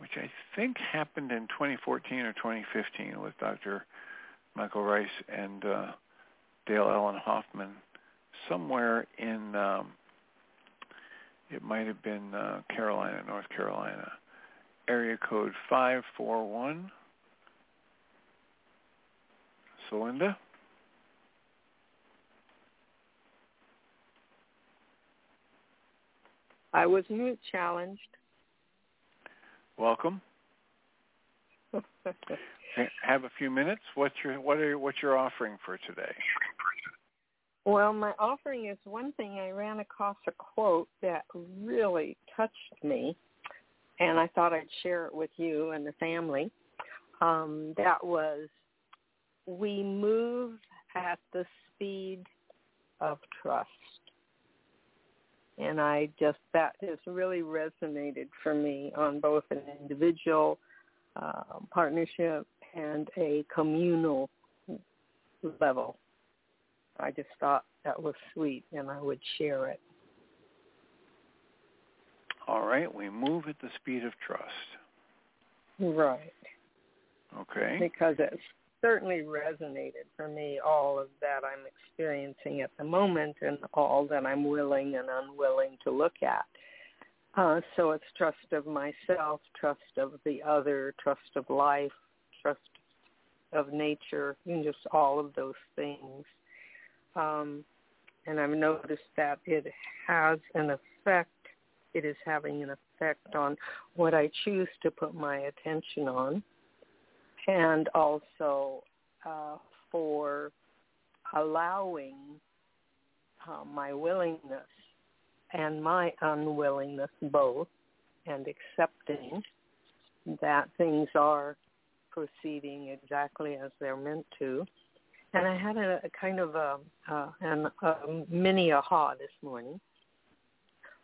which I think happened in 2014 or 2015 with Dr. Michael Ryce and uh, Dale Ellen Hoffman, somewhere in, um, it might have been uh, Carolina, North Carolina, area code 541. So Linda? I was mute challenged. Welcome. Have a few minutes. What's your what are what's your offering for today? Well, my offering is one thing. I ran across a quote that really touched me, and I thought I'd share it with you and the family. Um, that was, "We move at the speed of trust." And I just that has really resonated for me on both an individual uh, partnership and a communal level. I just thought that was sweet and I would share it. All right, we move at the speed of trust. Right. Okay. Because it certainly resonated for me, all of that I'm experiencing at the moment and all that I'm willing and unwilling to look at. Uh, so it's trust of myself, trust of the other, trust of life, trust of nature, and just all of those things. Um, and I've noticed that it has an effect. It is having an effect on what I choose to put my attention on, and also uh, for allowing uh, my willingness and my unwillingness both, and accepting that things are proceeding exactly as they're meant to. And I had a, a kind of a, uh, an, a mini aha this morning.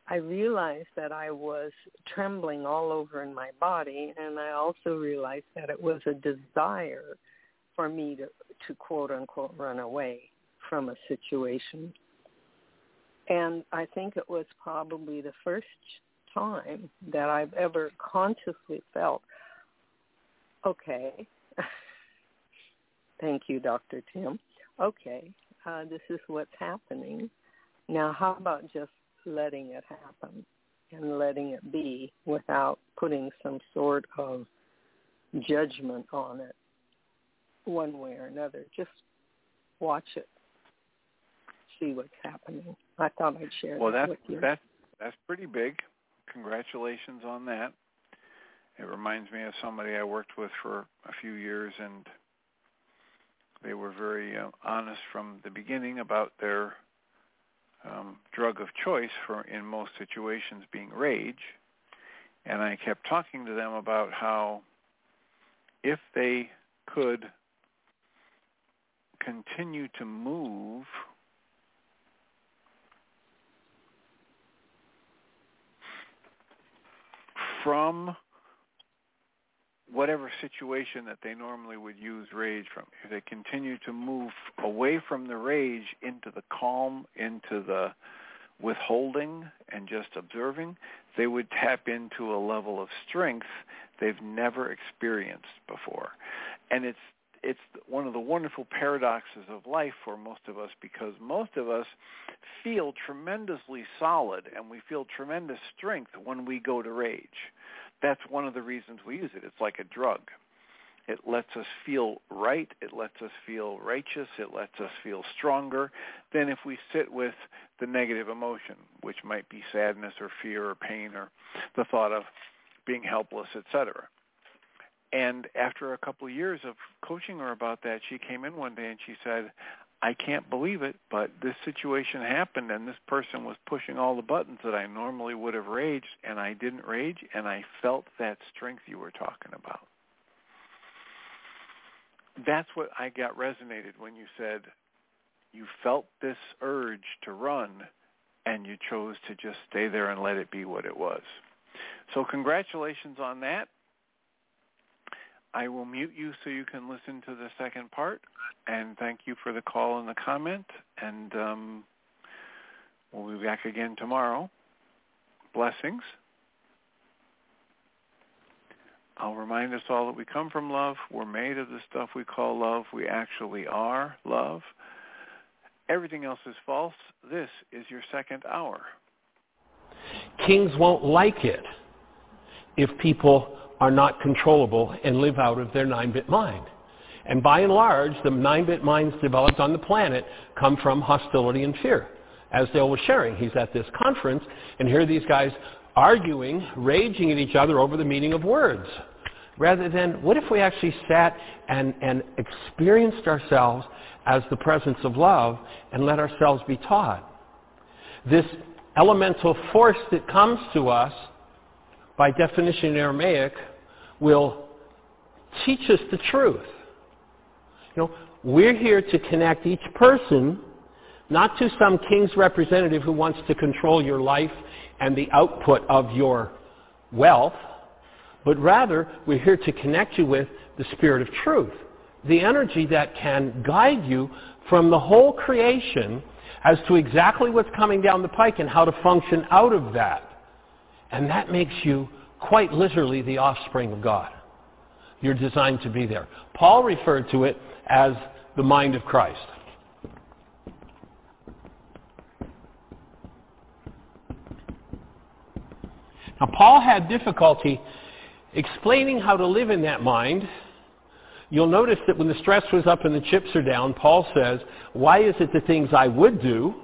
I realized that I was trembling all over in my body, and I also realized that it was a desire for me to, to quote unquote run away from a situation. And I think it was probably the first time that I've ever consciously felt, okay, thank you, Dr. Tim. Okay, uh, this is what's happening. Now, how about just letting it happen and letting it be without putting some sort of judgment on it one way or another. Just watch it, see what's happening. I thought I'd share well, that with you. That's, that's pretty big. Congratulations on that. It reminds me of somebody I worked with for a few years, and they were very uh, honest from the beginning about their um, drug of choice for in most situations being rage. And I kept talking to them about how if they could continue to move from whatever situation that they normally would use rage from. If they continue to move away from the rage into the calm, into the withholding and just observing, they would tap into a level of strength they've never experienced before. And it's it's one of the wonderful paradoxes of life for most of us because most of us feel tremendously solid and we feel tremendous strength when we go to rage. That's one of the reasons we use it. It's like a drug. It lets us feel right. It lets us feel righteous. It lets us feel stronger than if we sit with the negative emotion, which might be sadness or fear or pain or the thought of being helpless, etc. And after a couple of years of coaching her about that, she came in one day and she said, I can't believe it, but this situation happened and this person was pushing all the buttons that I normally would have raged and I didn't rage and I felt that strength you were talking about. That's what I got resonated when you said you felt this urge to run and you chose to just stay there and let it be what it was. So congratulations on that. I will mute you so you can listen to the second part. And thank you for the call and the comment. And um, we'll be back again tomorrow. Blessings. I'll remind us all that we come from love. We're made of the stuff we call love. We actually are love. Everything else is false. This is your second hour. Kings won't like it if people are not controllable and live out of their 9-bit mind. And by and large, the 9-bit minds developed on the planet come from hostility and fear. As Dale was sharing, he's at this conference, and here are these guys arguing, raging at each other over the meaning of words. Rather than, what if we actually sat and, and experienced ourselves as the presence of love and let ourselves be taught? This elemental force that comes to us by definition in Aramaic, will teach us the truth. You know, we're here to connect each person not to some king's representative who wants to control your life and the output of your wealth, but rather we're here to connect you with the spirit of truth, the energy that can guide you from the whole creation as to exactly what's coming down the pike and how to function out of that. And that makes you quite literally the offspring of God. You're designed to be there. Paul referred to it as the mind of Christ. Now, Paul had difficulty explaining how to live in that mind. You'll notice that when the stress was up and the chips are down, Paul says, why is it the things I would do,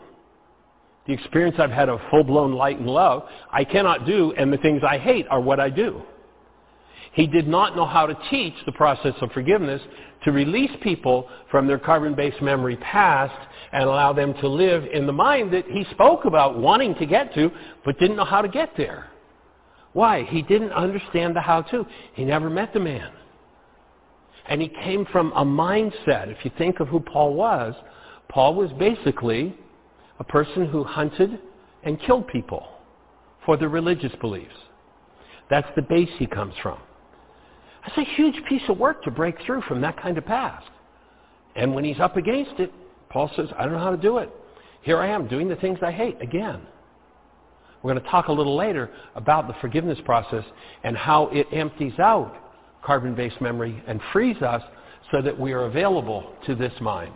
the experience I've had of full-blown light and love, I cannot do, and the things I hate are what I do. He did not know how to teach the process of forgiveness to release people from their carbon-based memory past and allow them to live in the mind that he spoke about wanting to get to, but didn't know how to get there. Why? He didn't understand the how-to. He never met the man. And he came from a mindset. If you think of who Paul was, Paul was basically a person who hunted and killed people for their religious beliefs. That's the base he comes from. That's a huge piece of work to break through from that kind of past. And when he's up against it, Paul says, I don't know how to do it. Here I am doing the things I hate again. We're going to talk a little later about the forgiveness process and how it empties out carbon-based memory and frees us so that we are available to this mind.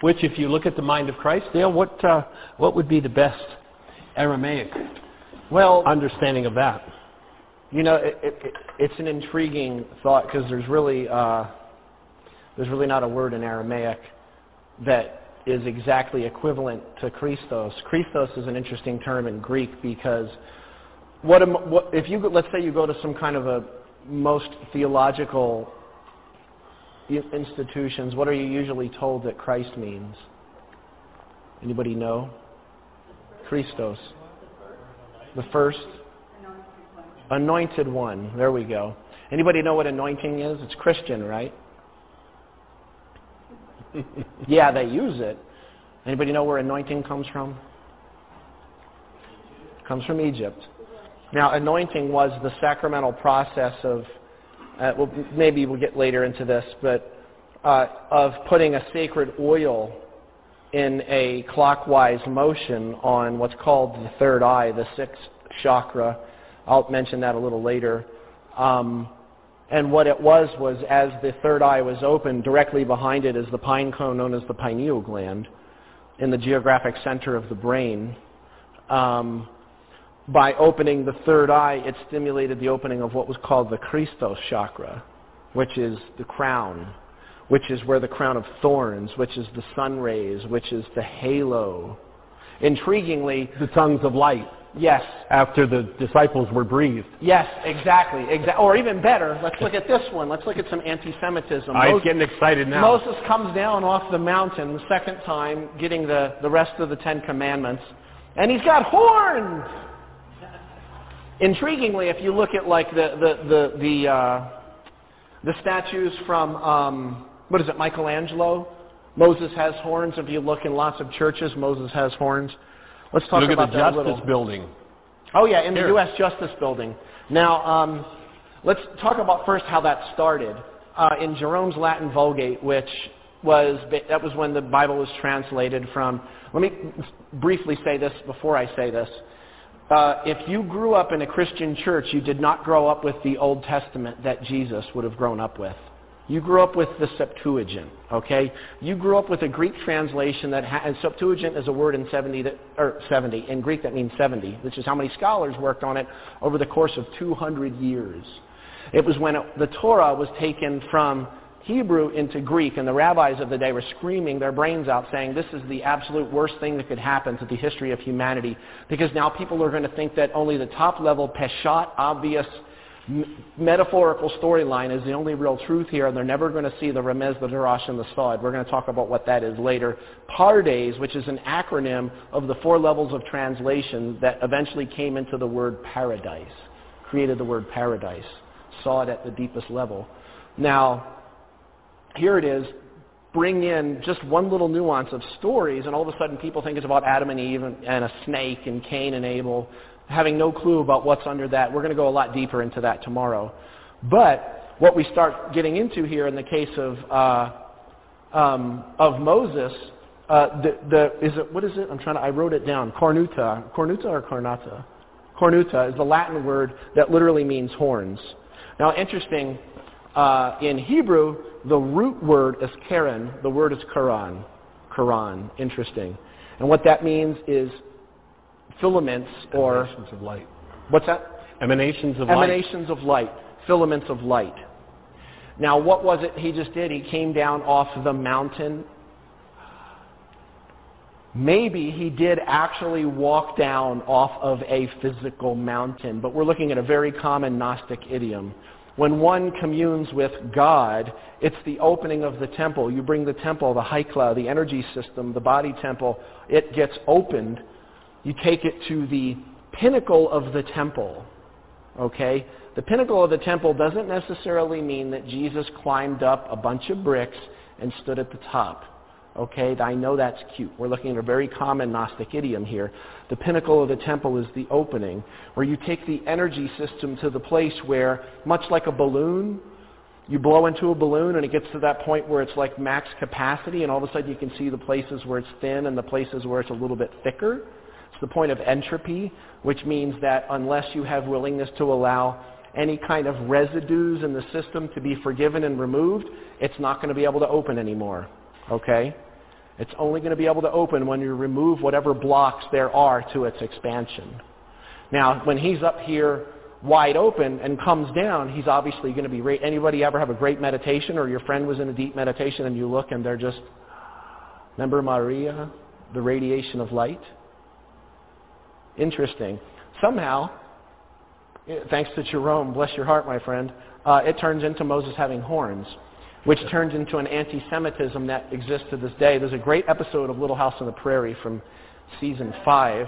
Which, if you look at the mind of Christ, Dale, what, uh, what would be the best Aramaic well, understanding of that? You know, it, it, it's an intriguing thought because there's really uh, there's really not a word in Aramaic that is exactly equivalent to Christos. Christos is an interesting term in Greek because what, what, if you let's say you go to some kind of a most theological institutions, what are you usually told that Christ means? Anybody know? Christos. The first? Anointed one. There we go. Anybody know what anointing is? It's Christian, right? yeah, they use it. Anybody know where anointing comes from? It comes from Egypt. Now, anointing was the sacramental process of, uh, well, maybe we'll get later into this, but uh, of putting a sacred oil in a clockwise motion on what's called the third eye, the sixth chakra. I'll mention that a little later. Um, and what it was was as the third eye was open, directly behind it is the pine cone known as the pineal gland in the geographic center of the brain. Um, by opening the third eye, it stimulated the opening of what was called the Christos chakra, which is the crown, which is where the crown of thorns, which is the sun rays, which is the halo. Intriguingly, the tongues of light. Yes. After the disciples were breathed. Yes, exactly. Exa- or even better, let's look at this one. Let's look at some anti-Semitism. I'm Moses, getting excited now. Moses comes down off the mountain the second time, getting the, the rest of the Ten Commandments, and he's got horns. Intriguingly, if you look at like the the the the, uh, the statues from um, what is it, Michelangelo? Moses has horns. If you look in lots of churches, Moses has horns. Let's talk Look about at the Justice Building. Oh yeah, in Here. the U.S. Justice Building. Now, um, let's talk about first how that started. Uh, in Jerome's Latin Vulgate, which was that was when the Bible was translated from. Let me briefly say this before I say this. Uh, if you grew up in a Christian church, you did not grow up with the Old Testament that Jesus would have grown up with. You grew up with the Septuagint, okay? You grew up with a Greek translation that has, Septuagint is a word in 70, that, or 70, in Greek that means 70, which is how many scholars worked on it over the course of 200 years. It was when it, the Torah was taken from Hebrew into Greek, and the rabbis of the day were screaming their brains out saying, this is the absolute worst thing that could happen to the history of humanity, because now people are going to think that only the top level, peshat, obvious, metaphorical storyline is the only real truth here, and they're never going to see the remez, the darash, and the sod. We're going to talk about what that is later. Pardes, which is an acronym of the four levels of translation that eventually came into the word paradise, created the word paradise, saw it at the deepest level. Now, here it is, bring in just one little nuance of stories, and all of a sudden people think it's about Adam and Eve and, and a snake and Cain and Abel having no clue about what's under that. We're going to go a lot deeper into that tomorrow. But what we start getting into here in the case of, uh, um, of Moses, uh, the, the, is it, what is it? I'm trying to, I wrote it down. Cornuta. Cornuta or carnata? Cornuta is the Latin word that literally means horns. Now, interesting, uh, in Hebrew, the root word is karen. The word is Quran. Quran. Interesting. And what that means is filaments or... Emanations of light. What's that? Emanations of light. Emanations of light. Filaments of light. Now, what was it he just did? He came down off the mountain. Maybe he did actually walk down off of a physical mountain, but we're looking at a very common Gnostic idiom. When one communes with God, it's the opening of the temple. You bring the temple, the Haikla, the energy system, the body temple. It gets opened. You take it to the pinnacle of the temple. Okay? The pinnacle of the temple doesn't necessarily mean that Jesus climbed up a bunch of bricks and stood at the top. Okay, I know that's cute. We're looking at a very common Gnostic idiom here. The pinnacle of the temple is the opening, where you take the energy system to the place where, much like a balloon, you blow into a balloon and it gets to that point where it's like max capacity and all of a sudden you can see the places where it's thin and the places where it's a little bit thicker. It's the point of entropy, which means that unless you have willingness to allow any kind of residues in the system to be forgiven and removed, it's not going to be able to open anymore. Okay? It's only going to be able to open when you remove whatever blocks there are to its expansion. Now, when he's up here wide open and comes down, he's obviously going to be... Ra- Anybody ever have a great meditation or your friend was in a deep meditation and you look and they're just... Remember Maria, the radiation of light? Interesting. Somehow, eh, thanks to Jerome, bless your heart, my friend, uh, it turns into Moses having horns which turns into an anti-Semitism that exists to this day. There's a great episode of Little House on the Prairie from season five.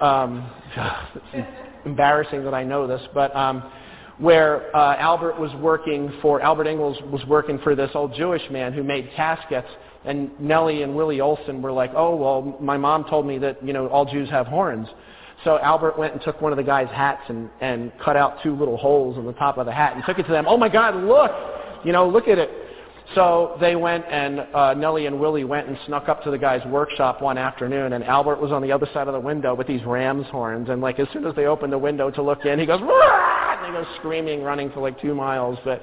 Um, it's embarrassing that I know this, but um, where uh, Albert was working for Albert Ingalls was working for this old Jewish man who made caskets, and Nellie and Willie Oleson were like, "Oh well, my mom told me that you know all Jews have horns." So Albert went and took one of the guy's hats and, and cut out two little holes in the top of the hat and took it to them. Oh my God, look! You know, look at it. So they went and uh, Nellie and Willie went and snuck up to the guy's workshop one afternoon, and Albert was on the other side of the window with these ram's horns. And like as soon as they opened the window to look in, he goes, and he goes screaming, running for like two miles. But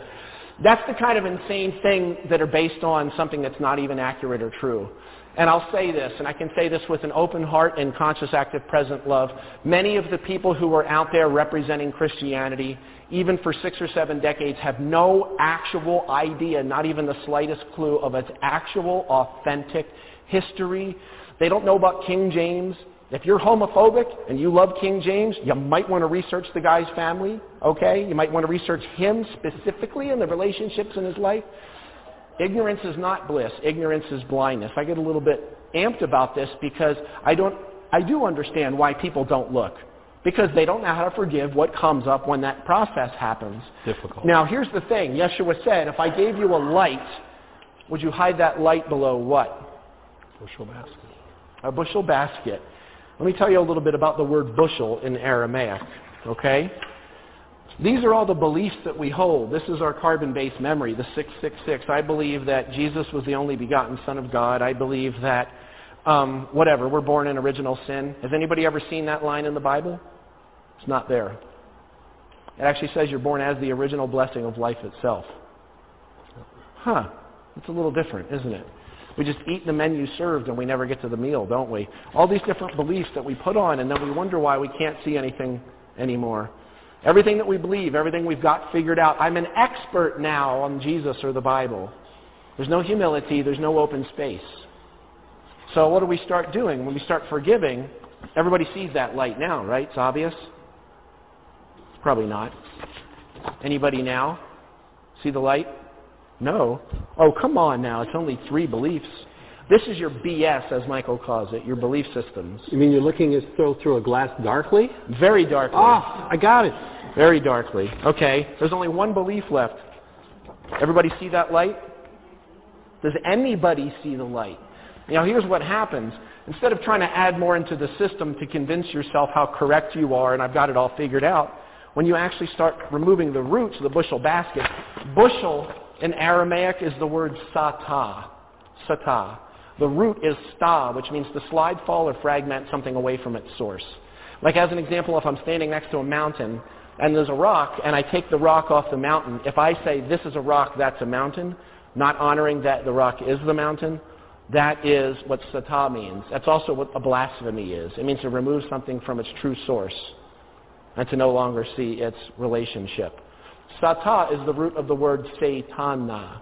that's the kind of insane thing that are based on something that's not even accurate or true. And I'll say this, and I can say this with an open heart and conscious, active, present love. Many of the people who are out there representing Christianity even for six or seven decades, have no actual idea, not even the slightest clue of its actual, authentic history. They don't know about King James. If you're homophobic and you love King James, you might want to research the guy's family, okay? You might want to research him specifically and the relationships in his life. Ignorance is not bliss. Ignorance is blindness. I get a little bit amped about this because I don't I do understand why people don't look because they don't know how to forgive what comes up when that process happens. Difficult. Now, here's the thing. Yeshua said, if I gave you a light, would you hide that light below what? A bushel basket. A bushel basket. Let me tell you a little bit about the word bushel in Aramaic, okay? These are all the beliefs that we hold. This is our carbon-based memory, the 666. I believe that Jesus was the only begotten Son of God. I believe that um, whatever, we're born in original sin. Has anybody ever seen that line in the Bible? It's not there. It actually says you're born as the original blessing of life itself. Huh. It's a little different, isn't it? We just eat the menu served and we never get to the meal, don't we? All these different beliefs that we put on and then we wonder why we can't see anything anymore. Everything that we believe, everything we've got figured out. I'm an expert now on Jesus or the Bible. There's no humility. There's no open space. So what do we start doing? When we start forgiving, everybody sees that light now, right? It's obvious? Probably not. Anybody now? See the light? No. Oh, come on now. It's only three beliefs. This is your BS, as Michael calls it, your belief systems. You mean you're looking as though through a glass darkly? Very darkly. Ah, I got it. Very darkly. Okay. There's only one belief left. Everybody see that light? Does anybody see the light? Now here's what happens. Instead of trying to add more into the system to convince yourself how correct you are and I've got it all figured out, when you actually start removing the roots of the bushel basket, bushel in Aramaic is the word sata. Sata. The root is sta, which means to slide, fall, or fragment something away from its source. Like as an example, if I'm standing next to a mountain and there's a rock and I take the rock off the mountain, if I say this is a rock, that's a mountain, not honoring that the rock is the mountain, that is what sata means. That's also what a blasphemy is. It means to remove something from its true source and to no longer see its relationship. Sata is the root of the word satana,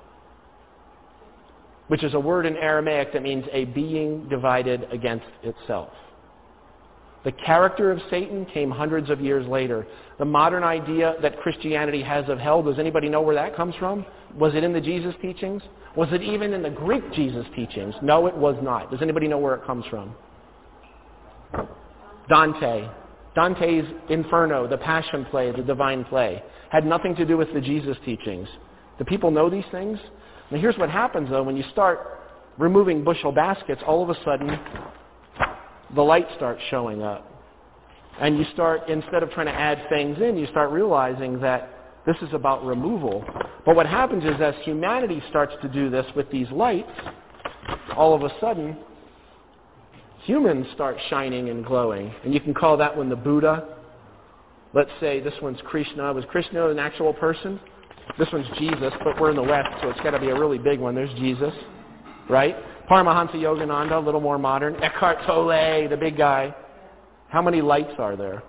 which is a word in Aramaic that means a being divided against itself. The character of Satan came hundreds of years later. The modern idea that Christianity has of hell, does anybody know where that comes from? Was it in the Jesus teachings? Was it even in the Greek Jesus teachings? No, it was not. Does anybody know where it comes from? Dante. Dante's Inferno, the Passion Play, the Divine Play, had nothing to do with the Jesus teachings. Do people know these things? Now here's what happens though, when you start removing bushel baskets, all of a sudden the light starts showing up. And you start, instead of trying to add things in, you start realizing that this is about removal. But what happens is as humanity starts to do this with these lights, all of a sudden, humans start shining and glowing. And you can call that one the Buddha. Let's say this one's Krishna. Was Krishna an actual person? This one's Jesus, but we're in the West, so it's got to be a really big one. There's Jesus, right? Paramahansa Yogananda, a little more modern. Eckhart Tolle, the big guy. How many lights are there?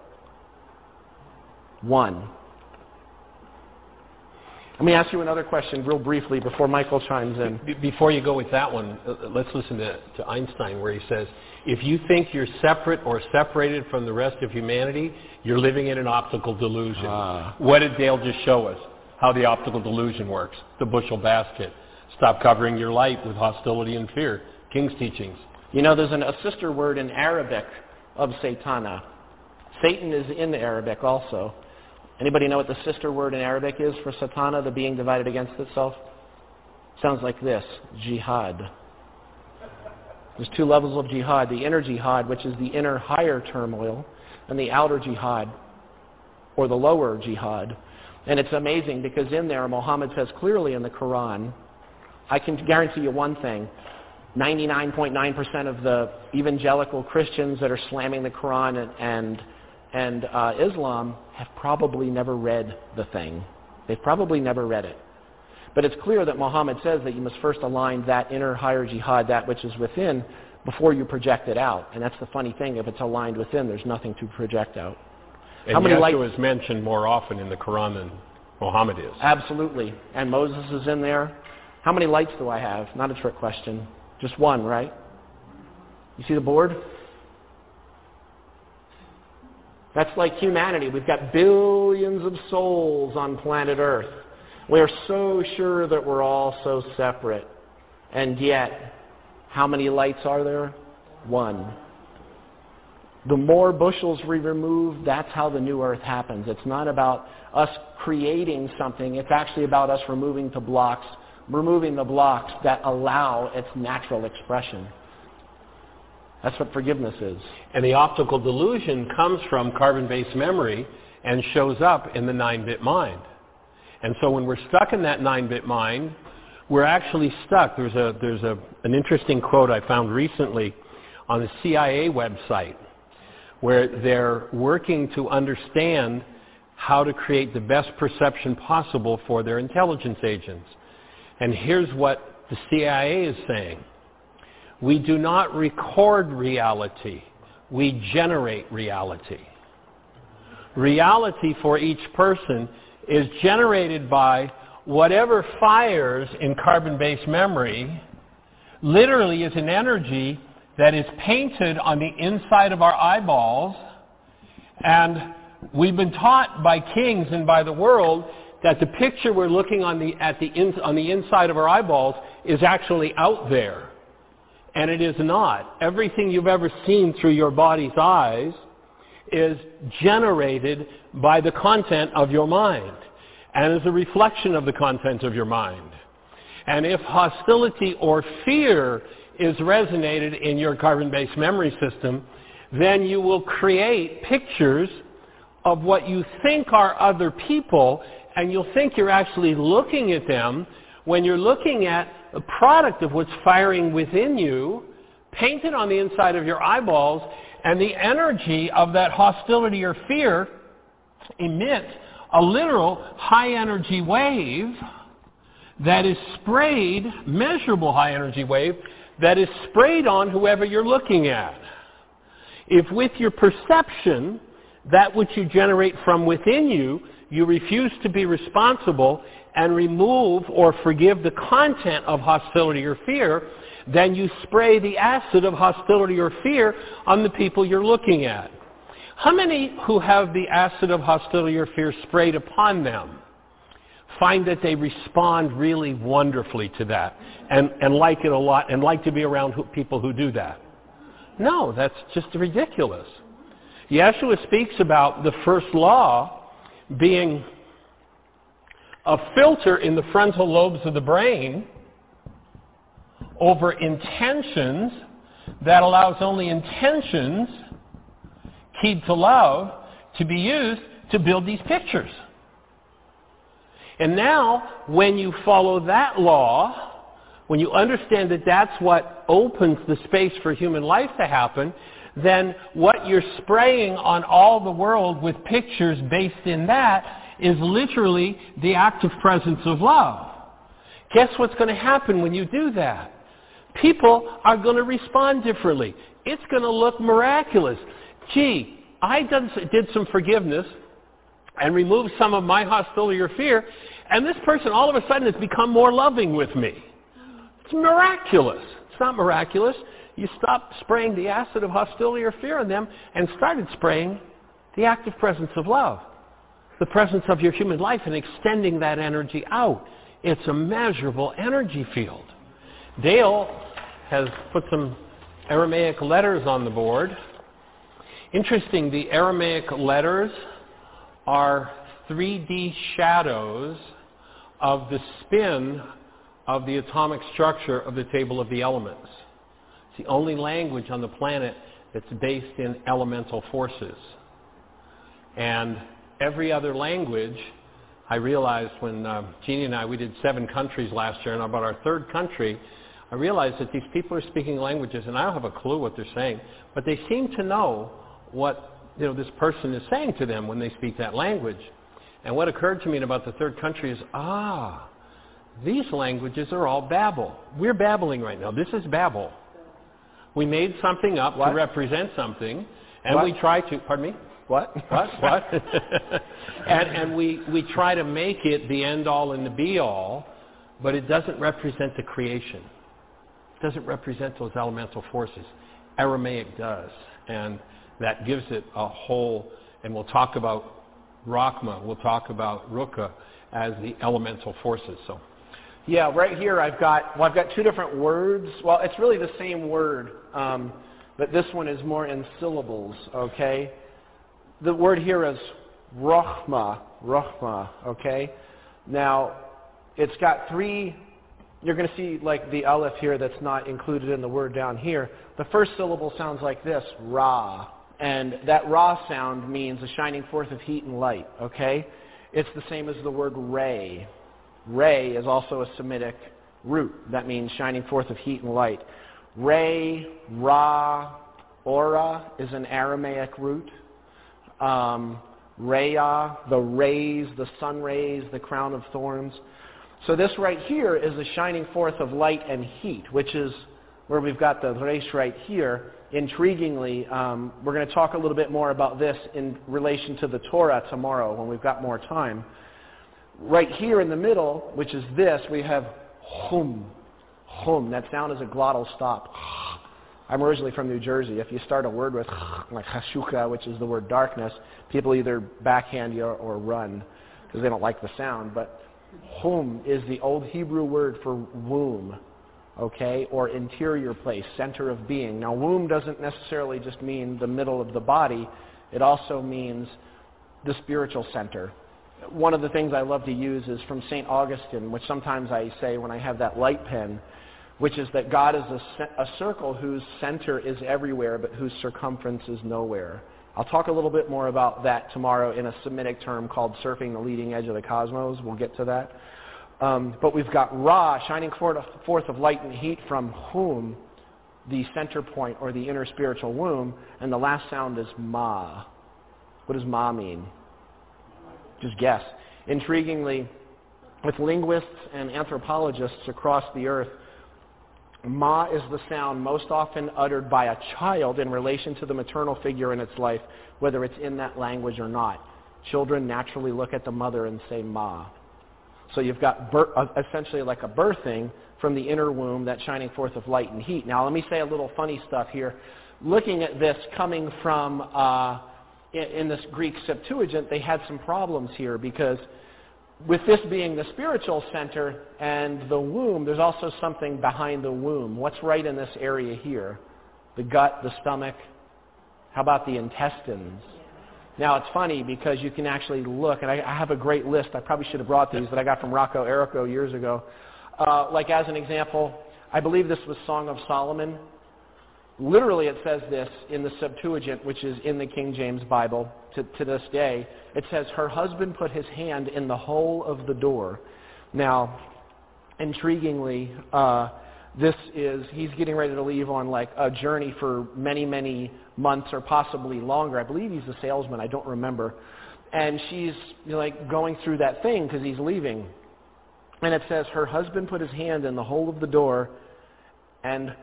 One. Let me ask you another question real briefly before Michael chimes in. Before you go with that one, uh, let's listen to, to Einstein where he says, if you think you're separate or separated from the rest of humanity, you're living in an optical delusion. Ah. What did Dale just show us? How the optical delusion works. The bushel basket. Stop covering your light with hostility and fear. King's teachings. You know, there's an, a sister word in Arabic of Satana. Satan is in the Arabic also. Anybody know what the sister word in Arabic is for Satana, the being divided against itself? Sounds like this, jihad. There's two levels of jihad. The inner jihad, which is the inner higher turmoil, and the outer jihad, or the lower jihad. And it's amazing because in there, Muhammad says clearly in the Quran, I can guarantee you one thing. 99.9% of the evangelical Christians that are slamming the Quran and, and, and uh, Islam have probably never read the thing. They've probably never read it. But it's clear that Muhammad says that you must first align that inner higher jihad, that which is within, before you project it out. And that's the funny thing. If it's aligned within, there's nothing to project out. And How many Yeshua light- is mentioned more often in the Quran than Muhammad is. Absolutely. And Moses is in there. How many lights do I have? Not a trick question. Just one, right? You see the board? That's like humanity. We've got billions of souls on planet Earth. We are so sure that we're all so separate. And yet, how many lights are there? One. The more bushels we remove, that's how the new earth happens. It's not about us creating something. It's actually about us removing the blocks removing the blocks that allow its natural expression. That's what forgiveness is. And the optical delusion comes from carbon-based memory and shows up in the 9-bit mind. And so when we're stuck in that 9-bit mind, we're actually stuck. There's, a, there's a, an interesting quote I found recently on the CIA website where they're working to understand how to create the best perception possible for their intelligence agents. And here's what the CIA is saying. We do not record reality. We generate reality. Reality for each person is generated by whatever fires in carbon-based memory literally is an energy that is painted on the inside of our eyeballs. And we've been taught by kings and by the world that the picture we're looking on the, at the in, on the inside of our eyeballs is actually out there. And it is not. Everything you've ever seen through your body's eyes is generated by the content of your mind and is a reflection of the content of your mind. And if hostility or fear is resonated in your carbon-based memory system, then you will create pictures of what you think are other people, and you'll think you're actually looking at them when you're looking at the product of what's firing within you, painted on the inside of your eyeballs, and the energy of that hostility or fear emits a literal high energy wave that is sprayed, measurable high energy wave, that is sprayed on whoever you're looking at. If with your perception, that which you generate from within you, you refuse to be responsible and remove or forgive the content of hostility or fear, then you spray the acid of hostility or fear on the people you're looking at. How many who have the acid of hostility or fear sprayed upon them find that they respond really wonderfully to that and, and like it a lot and like to be around who, people who do that? No, that's just ridiculous. Yeshua speaks about the first law being a filter in the frontal lobes of the brain over intentions that allows only intentions keyed to love to be used to build these pictures. And now, when you follow that law, when you understand that that's what opens the space for human life to happen, then what you're spraying on all the world with pictures based in that is literally the active presence of love. Guess what's going to happen when you do that? People are going to respond differently. It's going to look miraculous. Gee, I did some forgiveness and removed some of my hostility or fear, and this person all of a sudden has become more loving with me. It's miraculous. It's not miraculous. You stopped spraying the acid of hostility or fear on them and started spraying the active presence of love, the presence of your human life and extending that energy out. It's a measurable energy field. Dale has put some Aramaic letters on the board. Interesting, the Aramaic letters are 3D shadows of the spin of the atomic structure of the table of the elements. It's the only language on the planet that's based in elemental forces. And every other language, I realized when uh, Jeanie and I, we did seven countries last year, and about our third country, I realized that these people are speaking languages, and I don't have a clue what they're saying, but they seem to know what you know, this person is saying to them when they speak that language. And what occurred to me in about the third country is, ah, these languages are all Babel. We're babbling right now. This is Babel. We made something up what? to represent something, and what? we try to, pardon me? What? What? What? and, and we, we try to make it the end all and the be all, but it doesn't represent the creation. It doesn't represent those elemental forces. Aramaic does. And that gives it a whole, and we'll talk about Rachma, we'll talk about Ruka as the elemental forces. So yeah, right here I've got, well, I've got two different words. Well, it's really the same word, um, but this one is more in syllables, okay? The word here is rochma, rochma, okay? Now, it's got three, you're going to see like the aleph here that's not included in the word down here. The first syllable sounds like this, ra. And that ra sound means a shining forth of heat and light, okay? It's the same as the word ray, Ray is also a Semitic root. That means shining forth of heat and light. Ray, Ra, Ora is an Aramaic root. Um, Raya, the rays, the sun rays, the crown of thorns. So this right here is the shining forth of light and heat, which is where we've got the resh right here. Intriguingly, um, we're going to talk a little bit more about this in relation to the Torah tomorrow when we've got more time. Right here in the middle, which is this, we have hum. Hum. That sound is a glottal stop. I'm originally from New Jersey. If you start a word with like hashuka, which is the word darkness, people either backhand you or run because they don't like the sound. But hum is the old Hebrew word for womb, okay, or interior place, center of being. Now, womb doesn't necessarily just mean the middle of the body. It also means the spiritual center, one of the things I love to use is from St. Augustine, which sometimes I say when I have that light pen, which is that God is a, a circle whose center is everywhere but whose circumference is nowhere. I'll talk a little bit more about that tomorrow in a Semitic term called surfing the leading edge of the cosmos. We'll get to that. Um, but we've got Ra, shining forth of light and heat from whom, the center point or the inner spiritual womb, and the last sound is Ma. What does Ma mean? Just guess. Intriguingly, with linguists and anthropologists across the earth, Ma is the sound most often uttered by a child in relation to the maternal figure in its life, whether it's in that language or not. Children naturally look at the mother and say Ma. So you've got bir- uh, essentially like a birthing from the inner womb, that shining forth of light and heat. Now let me say a little funny stuff here. Looking at this coming from uh, in, in this Greek Septuagint, they had some problems here because with this being the spiritual center and the womb, there's also something behind the womb. What's right in this area here? The gut, the stomach. How about the intestines? Now it's funny because you can actually look, and I, I have a great list. I probably should have brought these that I got from Rocco Errico years ago. Uh, like as an example, I believe this was Song of Solomon. Literally, it says this in the Septuagint, which is in the King James Bible to, to this day. It says, her husband put his hand in the hole of the door. Now, intriguingly, uh, this is, he's getting ready to leave on like a journey for many, many months or possibly longer. I believe he's a salesman. I don't remember. And she's like going through that thing because he's leaving. And it says, her husband put his hand in the hole of the door and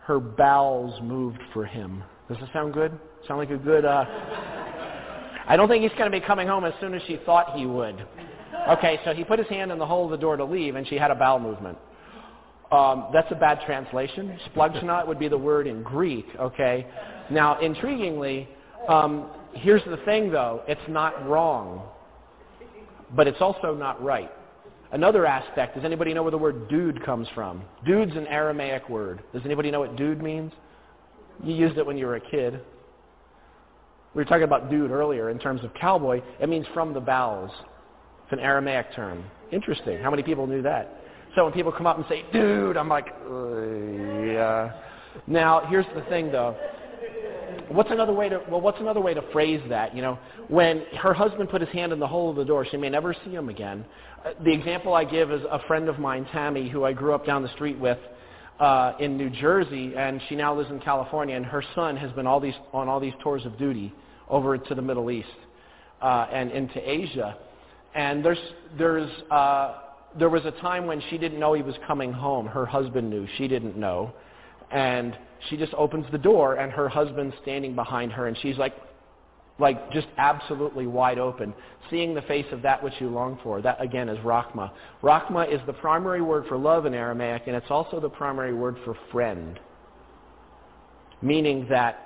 her bowels moved for him. Does it sound good? Sound like a good, uh... I don't think he's going to be coming home as soon as she thought he would. Okay, so he put his hand in the hole of the door to leave, and she had a bowel movement. Um, that's a bad translation. Splugchnot would be the word in Greek, okay? Now, intriguingly, um, here's the thing, though. It's not wrong, but it's also not right. Another aspect, does anybody know where the word dude comes from? Dude's an Aramaic word. Does anybody know what dude means? You used it when you were a kid. We were talking about dude earlier in terms of cowboy. It means from the bowels. It's an Aramaic term. Interesting. How many people knew that? So when people come up and say, dude, I'm like, uh, yeah. Now, here's the thing, though. What's another way to well? What's another way to phrase that? You know, when her husband put his hand in the hole of the door, she may never see him again. Uh, the example I give is a friend of mine, Tammy, who I grew up down the street with uh, in New Jersey, and she now lives in California. And her son has been all these on all these tours of duty over to the Middle East uh, and into Asia. And there's there's uh, there was a time when she didn't know he was coming home. Her husband knew. She didn't know. And she just opens the door and her husband's standing behind her and she's like like just absolutely wide open, seeing the face of that which you long for. That again is Rachma. Rachma is the primary word for love in Aramaic and it's also the primary word for friend. Meaning that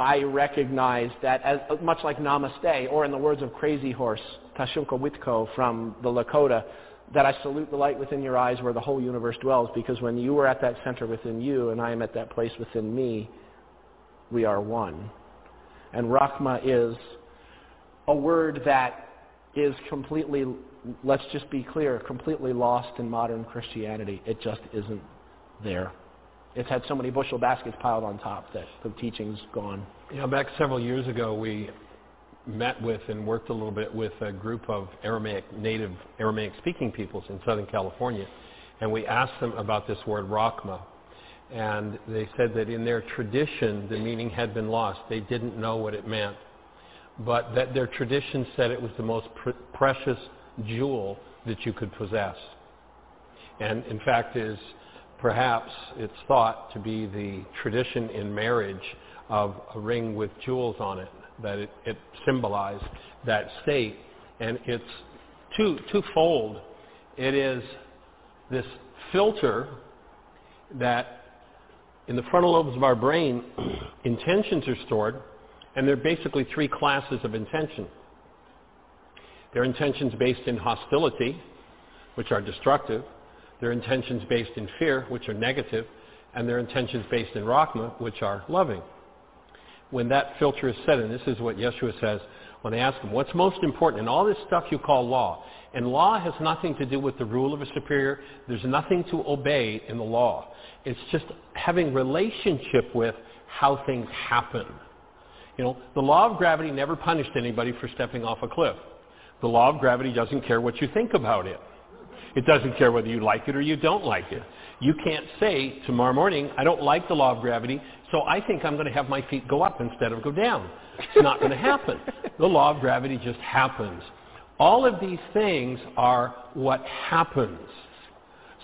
I recognize that as much like namaste, or in the words of Crazy Horse, Tashunka Witko from the Lakota, that I salute the light within your eyes where the whole universe dwells, because when you are at that center within you and I am at that place within me, we are one. And Rachma is a word that is completely, let's just be clear, completely lost in modern Christianity. It just isn't there. It's had so many bushel baskets piled on top that the teaching's gone. You know, back several years ago, we met with and worked a little bit with a group of Aramaic, native Aramaic speaking peoples in Southern California. And we asked them about this word Rachma. And they said that in their tradition, the meaning had been lost. They didn't know what it meant. But that their tradition said it was the most pr- precious jewel that you could possess. And in fact is perhaps it's thought to be the tradition in marriage of a ring with jewels on it that it, it symbolized that state. And it's two, twofold. It is this filter that in the frontal lobes of our brain, intentions are stored, and there are basically three classes of intention. There are intentions based in hostility, which are destructive. There are intentions based in fear, which are. And their intentions based in Rachma, which are loving when that filter is set, and this is what Yeshua says when they ask him, what's most important in all this stuff you call law? And law has nothing to do with the rule of a superior. There's nothing to obey in the law. It's just having relationship with how things happen. You know, the law of gravity never punished anybody for stepping off a cliff. The law of gravity doesn't care what you think about it. It doesn't care whether you like it or you don't like it. You can't say tomorrow morning, I don't like the law of gravity, so I think I'm going to have my feet go up instead of go down. It's not going to happen. The law of gravity just happens. All of these things are what happens.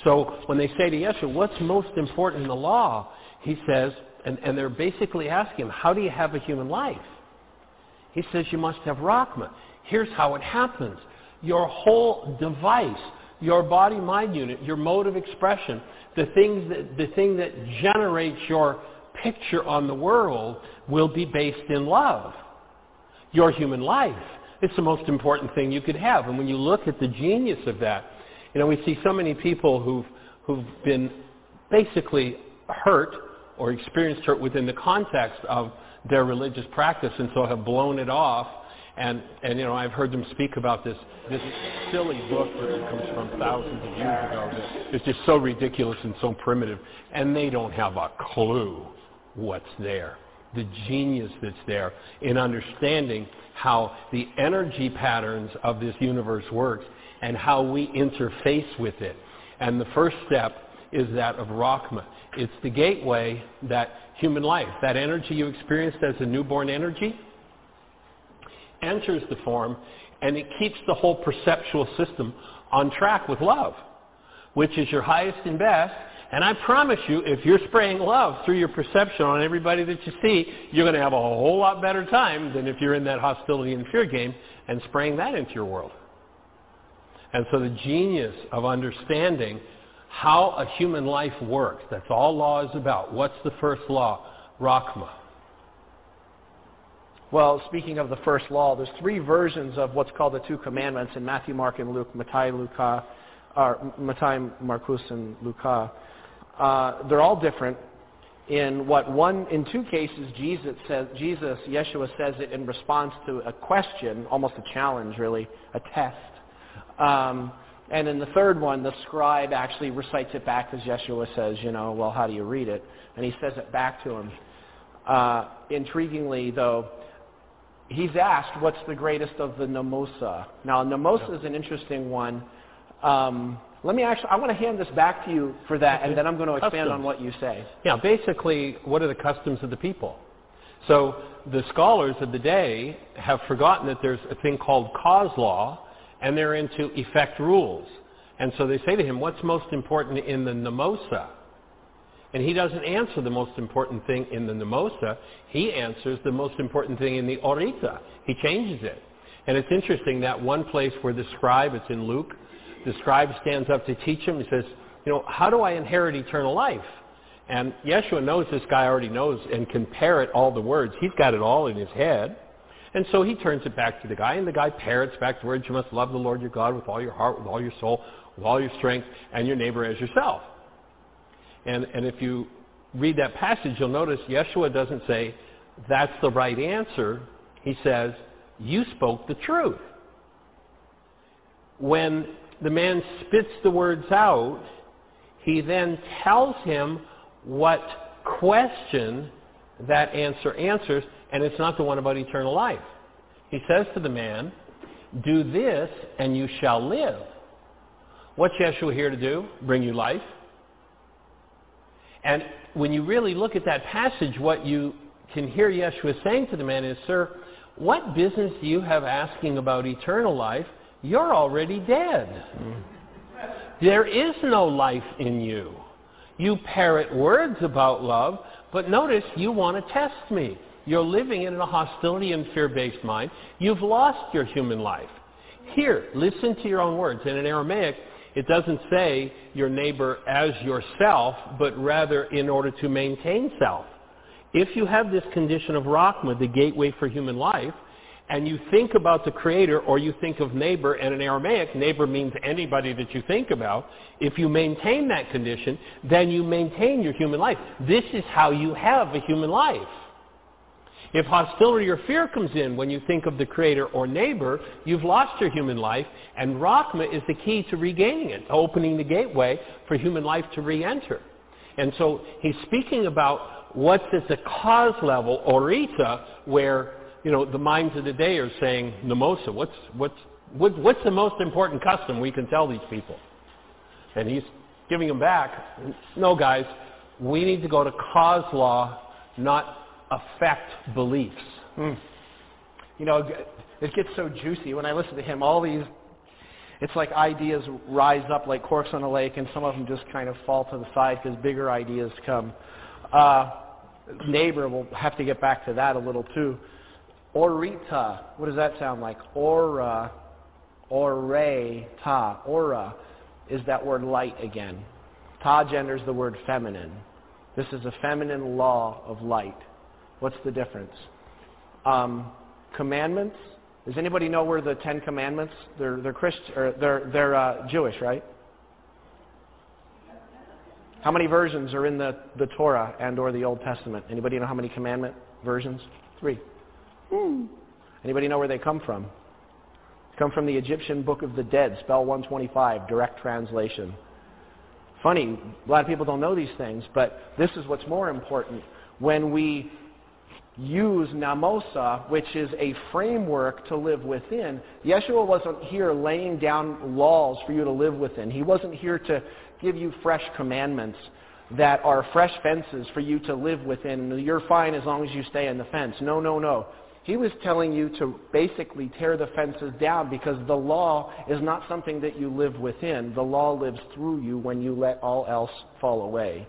So when they say to Yeshua, what's most important in the law? He says, and, and they're basically asking him, how do you have a human life? He says, you must have Rachma. Here's how it happens. Your whole device, your body-mind unit, your mode of expression, the, things that, the thing that generates your picture on the world will be based in love. Your human life. It's the most important thing you could have. And when you look at the genius of that, you know, we see so many people who've, who've been basically hurt or experienced hurt within the context of their religious practice and so have blown it off. And, and you know, I've heard them speak about this, this silly book that comes from thousands of years ago that is just so ridiculous and so primitive. And they don't have a clue what's there, the genius that's there in understanding how the energy patterns of this universe works and how we interface with it. And the first step is that of Rachma. It's the gateway that human life, that energy you experienced as a newborn energy, enters the form and it keeps the whole perceptual system on track with love, which is your highest and best and I promise you, if you're spraying love through your perception on everybody that you see, you're going to have a whole lot better time than if you're in that hostility and fear game and spraying that into your world. And so the genius of understanding how a human life works, that's all law is about. What's the first law? Rachma. Well, speaking of the first law, there's three versions of what's called the two commandments in Matthew, Mark, and Luke, Matthew, Luca, or Matthew, Marcus, and Luca. Uh, they're all different. In what one, in two cases, Jesus says, Jesus, Yeshua says it in response to a question, almost a challenge, really, a test. Um, and in the third one, the scribe actually recites it back as Yeshua says, you know, well, how do you read it? And he says it back to him. Uh, intriguingly, though, he's asked, what's the greatest of the Namosa? Now, Namosa is an interesting one. Um, let me actually, I want to hand this back to you for that, and then I'm going to expand customs. on what you say. Yeah, basically, what are the customs of the people? So the scholars of the day have forgotten that there's a thing called cause law, and they're into effect rules. And so they say to him, what's most important in the namosa? And he doesn't answer the most important thing in the namosa. He answers the most important thing in the orita. He changes it. And it's interesting that one place where the scribe, it's in Luke, the scribe stands up to teach him. He says, you know, how do I inherit eternal life? And Yeshua knows this guy already knows and can parrot all the words. He's got it all in his head. And so he turns it back to the guy, and the guy parrots back the words, you must love the Lord your God with all your heart, with all your soul, with all your strength, and your neighbor as yourself. And, and if you read that passage, you'll notice Yeshua doesn't say, that's the right answer. He says, you spoke the truth. When the man spits the words out, he then tells him what question that answer answers, and it's not the one about eternal life. He says to the man, do this and you shall live. What's Yeshua here to do? Bring you life. And when you really look at that passage, what you can hear Yeshua saying to the man is, Sir, what business do you have asking about eternal life you're already dead. There is no life in you. You parrot words about love, but notice you want to test me. You're living in a hostility and fear-based mind. You've lost your human life. Here, listen to your own words. And in Aramaic, it doesn't say your neighbor as yourself, but rather in order to maintain self. If you have this condition of Rachma, the gateway for human life, and you think about the creator or you think of neighbor, and in Aramaic, neighbor means anybody that you think about, if you maintain that condition, then you maintain your human life. This is how you have a human life. If hostility or fear comes in when you think of the creator or neighbor, you've lost your human life, and Rachma is the key to regaining it, opening the gateway for human life to re-enter. And so he's speaking about what's at the cause level, orita, where you know the minds of the day are saying namosa. What's what's what, what's the most important custom we can tell these people? And he's giving them back. No, guys, we need to go to cause law, not affect beliefs. Mm. You know, it gets so juicy when I listen to him. All these, it's like ideas rise up like corks on a lake, and some of them just kind of fall to the side because bigger ideas come. Uh, neighbor will have to get back to that a little too. Orita, what does that sound like? Aura, ore, ta, aura is that word light again. Ta genders the word feminine. This is a feminine law of light. What's the difference? Um, commandments. Does anybody know where the Ten Commandments? They're they're Christian or they're they're uh, Jewish, right? How many versions are in the, the Torah and or the Old Testament? Anybody know how many commandment versions? Three. Mm. Anybody know where they come from? They come from the Egyptian Book of the Dead, spell 125, direct translation. Funny, a lot of people don't know these things, but this is what's more important. When we use namosa, which is a framework to live within, Yeshua wasn't here laying down laws for you to live within. He wasn't here to give you fresh commandments that are fresh fences for you to live within. You're fine as long as you stay in the fence. No, no, no. He was telling you to basically tear the fences down because the law is not something that you live within. The law lives through you when you let all else fall away.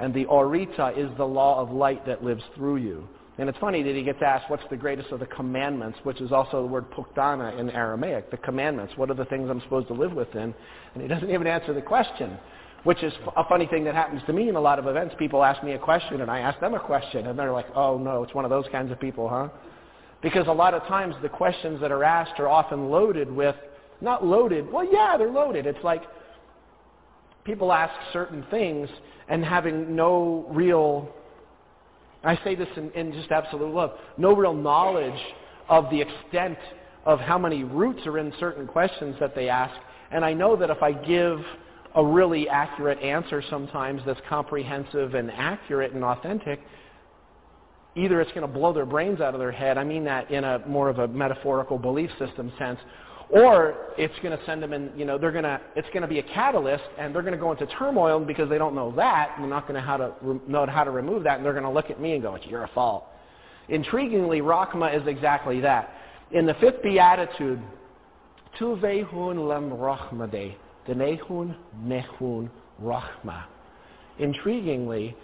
And the orita is the law of light that lives through you. And it's funny that he gets asked, what's the greatest of the commandments, which is also the word puktana in Aramaic, the commandments. What are the things I'm supposed to live within? And he doesn't even answer the question which is a funny thing that happens to me in a lot of events. People ask me a question and I ask them a question and they're like, oh no, it's one of those kinds of people, huh? Because a lot of times the questions that are asked are often loaded with, not loaded, well yeah, they're loaded. It's like people ask certain things and having no real, I say this in, in just absolute love, no real knowledge of the extent of how many roots are in certain questions that they ask. And I know that if I give a really accurate answer sometimes that's comprehensive and accurate and authentic, either it's going to blow their brains out of their head, I mean that in a more of a metaphorical belief system sense, or it's going to send them in, you know, they're going to, it's going to be a catalyst and they're going to go into turmoil because they don't know that and they're not going to how to re- know how to remove that and they're going to look at me and go, it's your fault. Intriguingly, Rachma is exactly that. In the fifth beatitude, Tuvehun lem rachmade, Denehun Nehun Rachma. Intriguingly,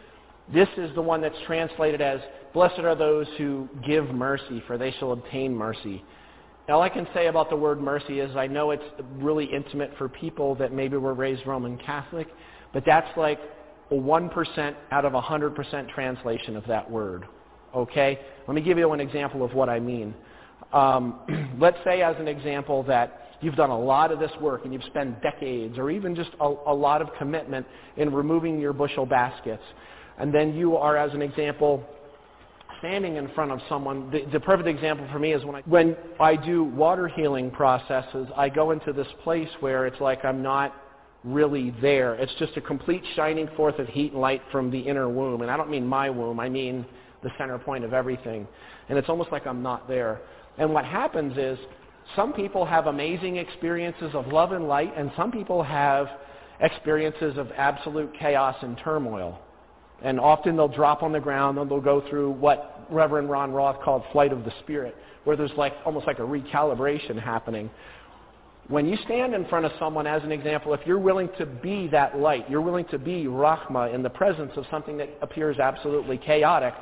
this is the one that's translated as, Blessed are those who give mercy, for they shall obtain mercy. All I can say about the word mercy is I know it's really intimate for people that maybe were raised Roman Catholic, but that's like a 1% out of a 100% translation of that word. Okay? Let me give you an example of what I mean. Um, let's say as an example that you've done a lot of this work and you've spent decades or even just a, a lot of commitment in removing your bushel baskets. And then you are, as an example, standing in front of someone. The, the perfect example for me is when I, when I do water healing processes, I go into this place where it's like I'm not really there. It's just a complete shining forth of heat and light from the inner womb. And I don't mean my womb, I mean the center point of everything. And it's almost like I'm not there. And what happens is some people have amazing experiences of love and light, and some people have experiences of absolute chaos and turmoil. And often they'll drop on the ground and they'll go through what Reverend Ron Roth called flight of the spirit, where there's like almost like a recalibration happening. When you stand in front of someone, as an example, if you're willing to be that light, you're willing to be Rahma in the presence of something that appears absolutely chaotic,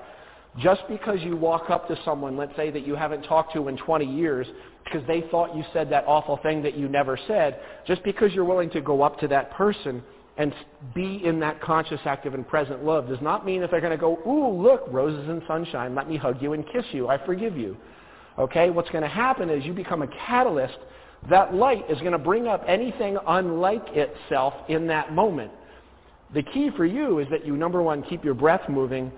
just because you walk up to someone, let's say that you haven't talked to in 20 years, because they thought you said that awful thing that you never said, just because you're willing to go up to that person and be in that conscious, active, and present love does not mean that they're going to go, ooh, look, roses and sunshine, let me hug you and kiss you, I forgive you. Okay? What's going to happen is you become a catalyst. That light is going to bring up anything unlike itself in that moment. The key for you is that you, number one, keep your breath moving,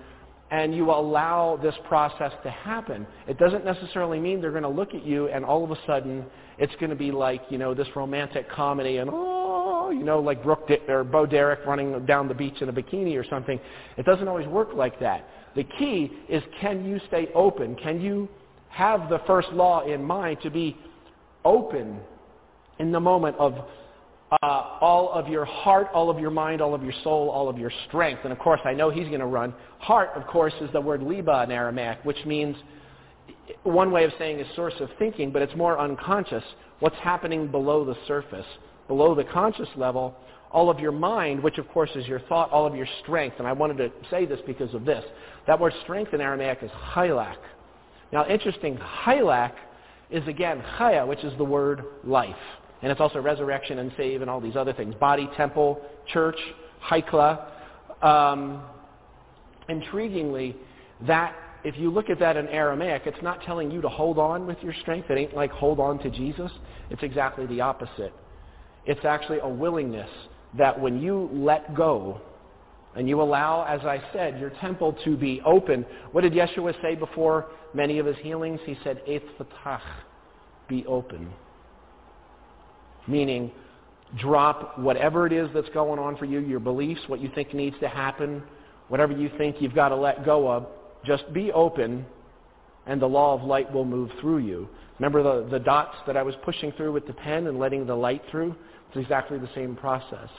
and you allow this process to happen. It doesn't necessarily mean they're going to look at you and all of a sudden it's going to be like, you know, this romantic comedy and, oh, oh, you know, like Brooke De- or Bo Derek running down the beach in a bikini or something. It doesn't always work like that. The key is can you stay open? Can you have the first law in mind to be open in the moment of uh, all of your heart, all of your mind, all of your soul, all of your strength. And of course, I know he's going to run. Heart, of course, is the word liba in Aramaic, which means one way of saying is source of thinking, but it's more unconscious. What's happening below the surface, below the conscious level, all of your mind, which of course is your thought, all of your strength. And I wanted to say this because of this. That word strength in Aramaic is chylak. Now, interesting, chylak is again chaya, which is the word life. And it's also resurrection and save and all these other things. Body, temple, church, haikla. Um, intriguingly, that if you look at that in Aramaic, it's not telling you to hold on with your strength. It ain't like hold on to Jesus. It's exactly the opposite. It's actually a willingness that when you let go and you allow, as I said, your temple to be open. What did Yeshua say before many of his healings? He said, Eith fatach, be open meaning drop whatever it is that's going on for you, your beliefs, what you think needs to happen, whatever you think you've got to let go of. Just be open, and the law of light will move through you. Remember the, the dots that I was pushing through with the pen and letting the light through? It's exactly the same process.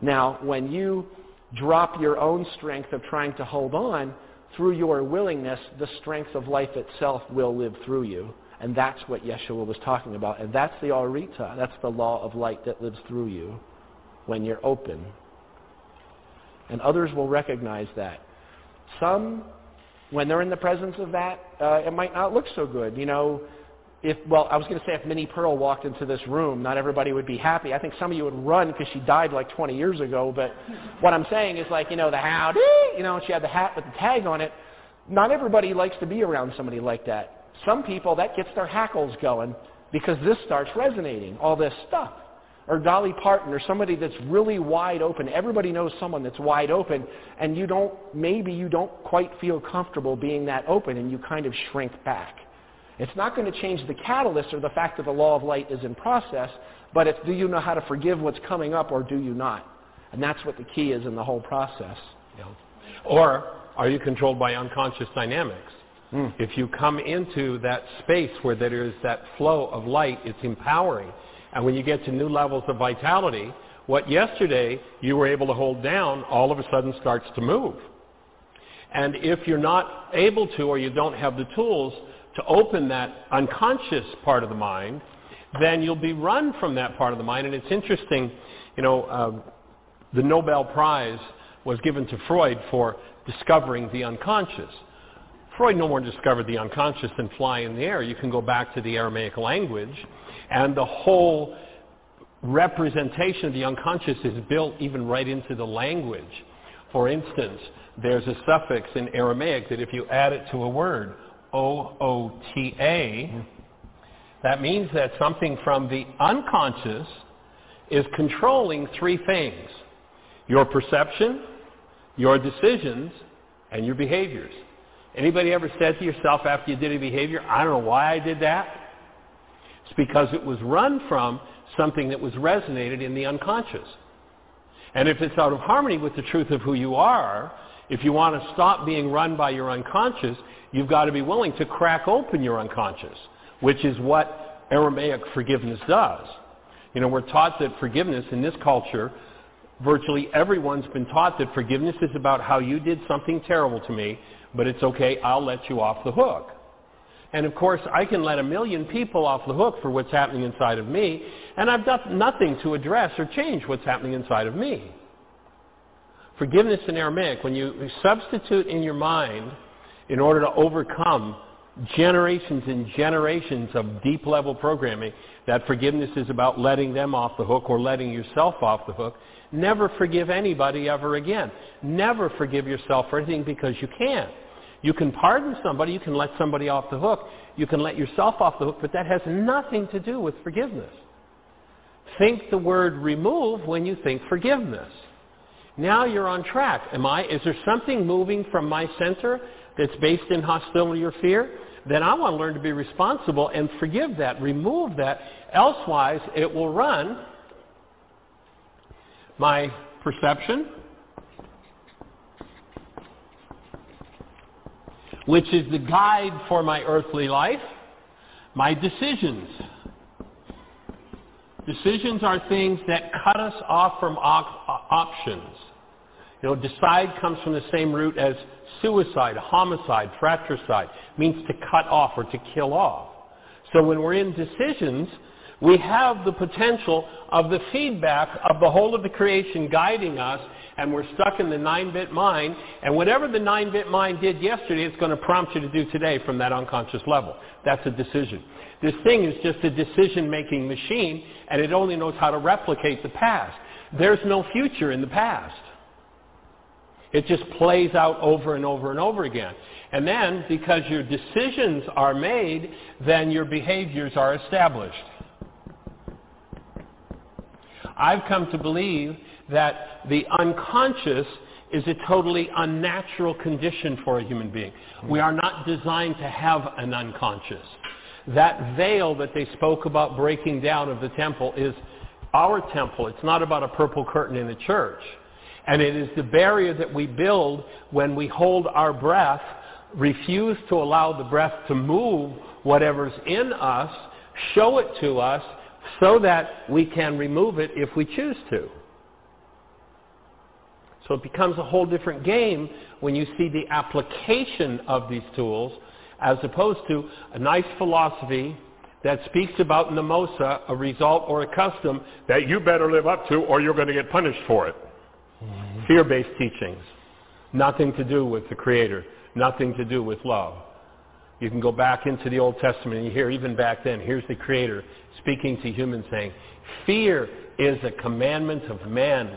Now, when you drop your own strength of trying to hold on, through your willingness, the strength of life itself will live through you. And that's what Yeshua was talking about. And that's the Arita. That's the law of light that lives through you when you're open. And others will recognize that. Some, when they're in the presence of that, uh, it might not look so good. You know, if, well, I was going to say if Minnie Pearl walked into this room, not everybody would be happy. I think some of you would run because she died like 20 years ago. But what I'm saying is like, you know, the howdy, you know, she had the hat with the tag on it. Not everybody likes to be around somebody like that. Some people, that gets their hackles going because this starts resonating, all this stuff. Or Dolly Parton or somebody that's really wide open. Everybody knows someone that's wide open and you don't, maybe you don't quite feel comfortable being that open and you kind of shrink back. It's not going to change the catalyst or the fact that the law of light is in process, but it's do you know how to forgive what's coming up or do you not? And that's what the key is in the whole process. Yeah. Or are you controlled by unconscious dynamics? Mm. If you come into that space where there is that flow of light, it's empowering. And when you get to new levels of vitality, what yesterday you were able to hold down all of a sudden starts to move. And if you're not able to or you don't have the tools to open that unconscious part of the mind, then you'll be run from that part of the mind. And it's interesting, you know, uh, the Nobel Prize was given to Freud for discovering the unconscious. Freud no more discovered the unconscious than fly in the air. You can go back to the Aramaic language, and the whole representation of the unconscious is built even right into the language. For instance, there's a suffix in Aramaic that if you add it to a word, O-O-T-A, mm-hmm. that means that something from the unconscious is controlling three things. Your perception, your decisions, and your behaviors. Anybody ever said to yourself after you did a behavior, I don't know why I did that? It's because it was run from something that was resonated in the unconscious. And if it's out of harmony with the truth of who you are, if you want to stop being run by your unconscious, you've got to be willing to crack open your unconscious, which is what Aramaic forgiveness does. You know, we're taught that forgiveness in this culture, virtually everyone's been taught that forgiveness is about how you did something terrible to me but it's okay, I'll let you off the hook. And of course, I can let a million people off the hook for what's happening inside of me, and I've done nothing to address or change what's happening inside of me. Forgiveness in Aramaic, when you substitute in your mind in order to overcome generations and generations of deep level programming, that forgiveness is about letting them off the hook or letting yourself off the hook. Never forgive anybody ever again. Never forgive yourself for anything because you can't. You can pardon somebody, you can let somebody off the hook, you can let yourself off the hook, but that has nothing to do with forgiveness. Think the word remove when you think forgiveness. Now you're on track. Am I? Is there something moving from my center that's based in hostility or fear? Then I want to learn to be responsible and forgive that, remove that. Elsewise, it will run my perception, which is the guide for my earthly life, my decisions. Decisions are things that cut us off from op- options. You know, decide comes from the same root as suicide, homicide, fratricide. Means to cut off or to kill off. So when we're in decisions, we have the potential of the feedback of the whole of the creation guiding us, and we're stuck in the 9-bit mind, and whatever the 9-bit mind did yesterday, it's going to prompt you to do today from that unconscious level. That's a decision. This thing is just a decision-making machine, and it only knows how to replicate the past. There's no future in the past. It just plays out over and over and over again. And then, because your decisions are made, then your behaviors are established. I've come to believe that the unconscious is a totally unnatural condition for a human being. We are not designed to have an unconscious. That veil that they spoke about breaking down of the temple is our temple. It's not about a purple curtain in a church. And it is the barrier that we build when we hold our breath, refuse to allow the breath to move whatever's in us, show it to us, so that we can remove it if we choose to. So it becomes a whole different game when you see the application of these tools as opposed to a nice philosophy that speaks about namosa, a result or a custom that you better live up to or you're going to get punished for it. Mm-hmm. Fear-based teachings. Nothing to do with the Creator. Nothing to do with love. You can go back into the Old Testament and you hear even back then, here's the Creator speaking to humans saying, fear is a commandment of men.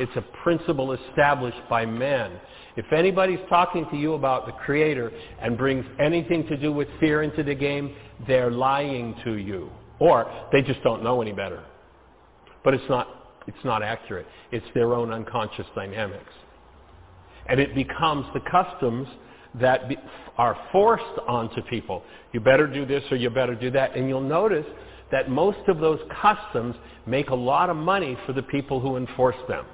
It's a principle established by men. If anybody's talking to you about the Creator and brings anything to do with fear into the game, they're lying to you. Or they just don't know any better. But it's not, it's not accurate. It's their own unconscious dynamics. And it becomes the customs that be, are forced onto people. You better do this or you better do that. And you'll notice that most of those customs make a lot of money for the people who enforce them.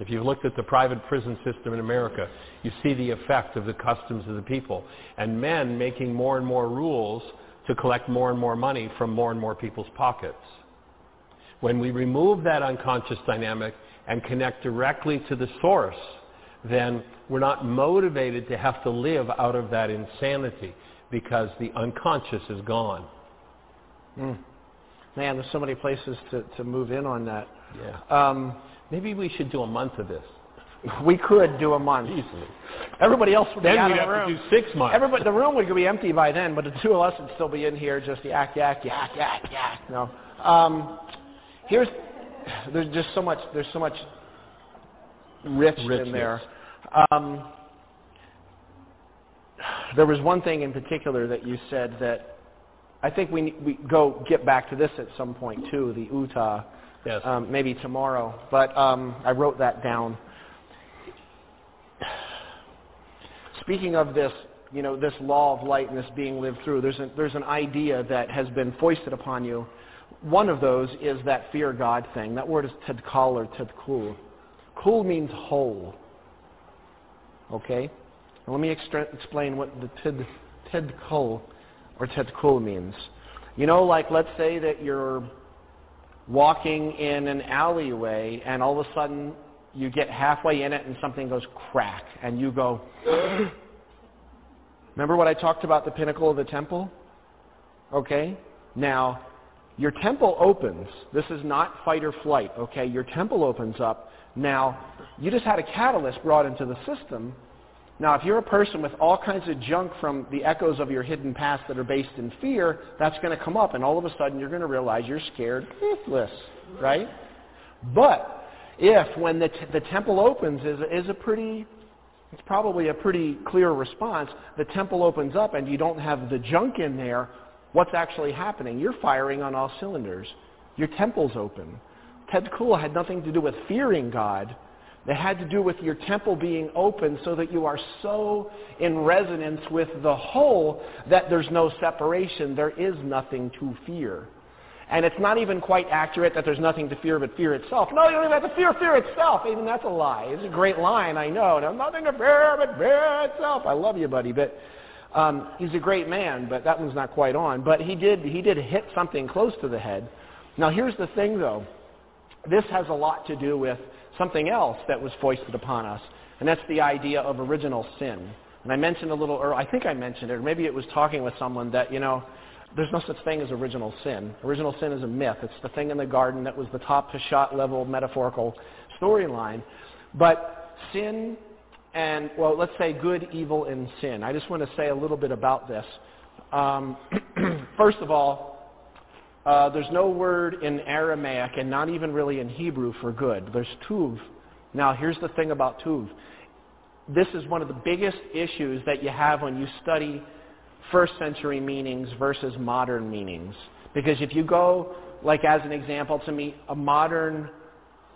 If you've looked at the private prison system in America, you see the effect of the customs of the people. And men making more and more rules to collect more and more money from more and more people's pockets. When we remove that unconscious dynamic and connect directly to the source, then we're not motivated to have to live out of that insanity because the unconscious is gone. Mm. Man, there's so many places to, to move in on that. Yeah. Um, Maybe we should do a month of this. We could do a month easily. Everybody else would then be out we'd of the room. Then we'd have to do six months. Everybody, the room would be empty by then, but the two of us would still be in here, just yak, yak, yak, yak, yak. No. Um, here's there's just so much. There's so much rich Richness. in there. Um, there was one thing in particular that you said that I think we we go get back to this at some point too. The Uta, yes. um, maybe tomorrow. But um, I wrote that down. Speaking of this, you know, this law of light and this being lived through, there's, a, there's an idea that has been foisted upon you. One of those is that fear God thing. That word is tedkal or tedkul. Kul means whole. Okay? Now let me extra- explain what the ted, tedkul or tedkul means. You know, like let's say that you're walking in an alleyway and all of a sudden you get halfway in it and something goes crack and you go, remember what I talked about the pinnacle of the temple? Okay? Now, your temple opens. This is not fight or flight, okay? Your temple opens up. Now, you just had a catalyst brought into the system. Now, if you're a person with all kinds of junk from the echoes of your hidden past that are based in fear, that's going to come up, and all of a sudden you're going to realize you're scared shitless, right? But if when the, t- the temple opens is, is a pretty, it's probably a pretty clear response, the temple opens up and you don't have the junk in there, what's actually happening? You're firing on all cylinders. Your temple's open. tedkul had nothing to do with fearing God. It had to do with your temple being open so that you are so in resonance with the whole that there's no separation. There is nothing to fear. And it's not even quite accurate that there's nothing to fear but fear itself. No, you don't even have to fear fear itself. Even that's a lie. It's a great line, I know. There's nothing to fear but fear itself. I love you, buddy, but um, he's a great man, but that one's not quite on. But he did, he did hit something close to the head. Now here's the thing, though. This has a lot to do with something else that was foisted upon us, and that's the idea of original sin. And I mentioned a little earlier, I think I mentioned it, or maybe it was talking with someone that, you know, there's no such thing as original sin. Original sin is a myth. It's the thing in the garden that was the top to shot level metaphorical storyline. But sin and, well, let's say good, evil, and sin. I just want to say a little bit about this. Um, first of all, uh, there's no word in Aramaic and not even really in Hebrew for good. There's tuv. Now, here's the thing about tuv. This is one of the biggest issues that you have when you study first century meanings versus modern meanings. Because if you go, like as an example, to meet a modern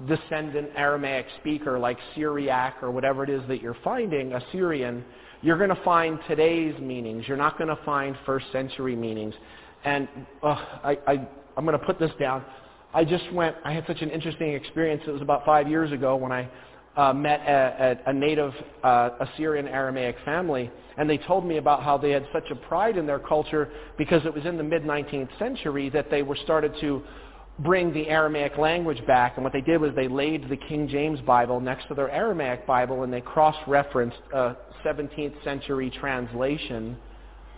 descendant Aramaic speaker like Syriac or whatever it is that you're finding, Assyrian, you're going to find today's meanings. You're not going to find first century meanings. And uh, I, I, I'm going to put this down. I just went, I had such an interesting experience. It was about five years ago when I uh, met a, a, a native uh, Assyrian Aramaic family, and they told me about how they had such a pride in their culture because it was in the mid-19th century that they were started to bring the Aramaic language back. And what they did was they laid the King James Bible next to their Aramaic Bible, and they cross-referenced a 17th century translation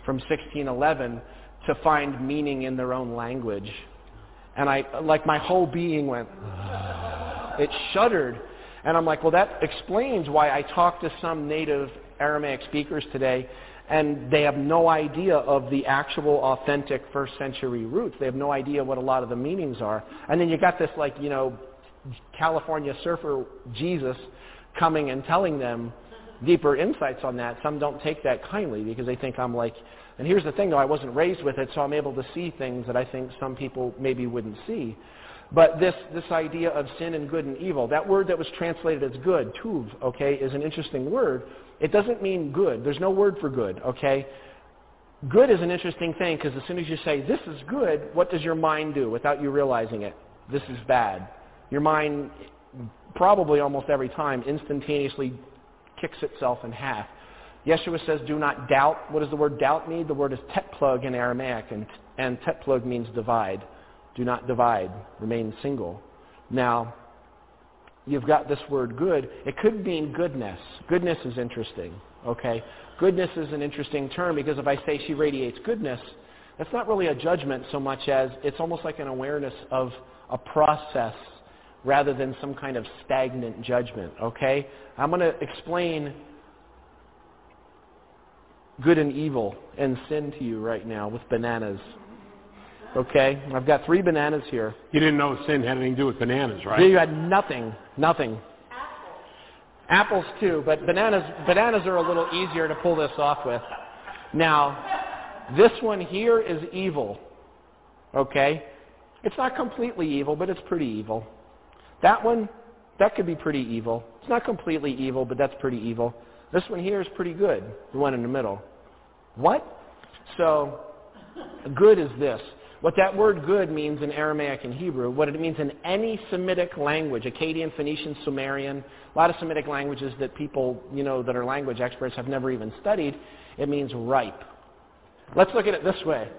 from 1611 to find meaning in their own language. And I, like my whole being went, it shuddered and I'm like, well, that explains why I talk to some native Aramaic speakers today and they have no idea of the actual authentic first century roots. They have no idea what a lot of the meanings are. And then you got this like, you know, California surfer Jesus coming and telling them deeper insights on that. Some don't take that kindly because they think I'm like, and here's the thing though, I wasn't raised with it, so I'm able to see things that I think some people maybe wouldn't see. But this, this idea of sin and good and evil, that word that was translated as good, tuv, okay, is an interesting word. It doesn't mean good. There's no word for good, okay? Good is an interesting thing because as soon as you say, this is good, what does your mind do without you realizing it? This is bad. Your mind, probably almost every time, instantaneously kicks itself in half. Yeshua says, do not doubt. What does the word doubt mean? The word is tetplug in Aramaic, and, and tetplug means divide. Do not divide. Remain single. Now, you've got this word good. It could mean goodness. Goodness is interesting. Okay? Goodness is an interesting term because if I say she radiates goodness, that's not really a judgment so much as it's almost like an awareness of a process rather than some kind of stagnant judgment. Okay? I'm going to explain good and evil and sin to you right now with bananas. Okay? I've got three bananas here. You didn't know sin had anything to do with bananas, right? You had nothing. Nothing. Apples Apples too, but bananas bananas are a little easier to pull this off with. Now, this one here is evil. Okay? It's not completely evil, but it's pretty evil. That one, that could be pretty evil. It's not completely evil, but that's pretty evil. This one here is pretty good, the one in the middle. What? So, good is this. What that word good means in Aramaic and Hebrew, what it means in any Semitic language, Akkadian, Phoenician, Sumerian, a lot of Semitic languages that people, you know, that are language experts have never even studied, it means ripe. Let's look at it this way.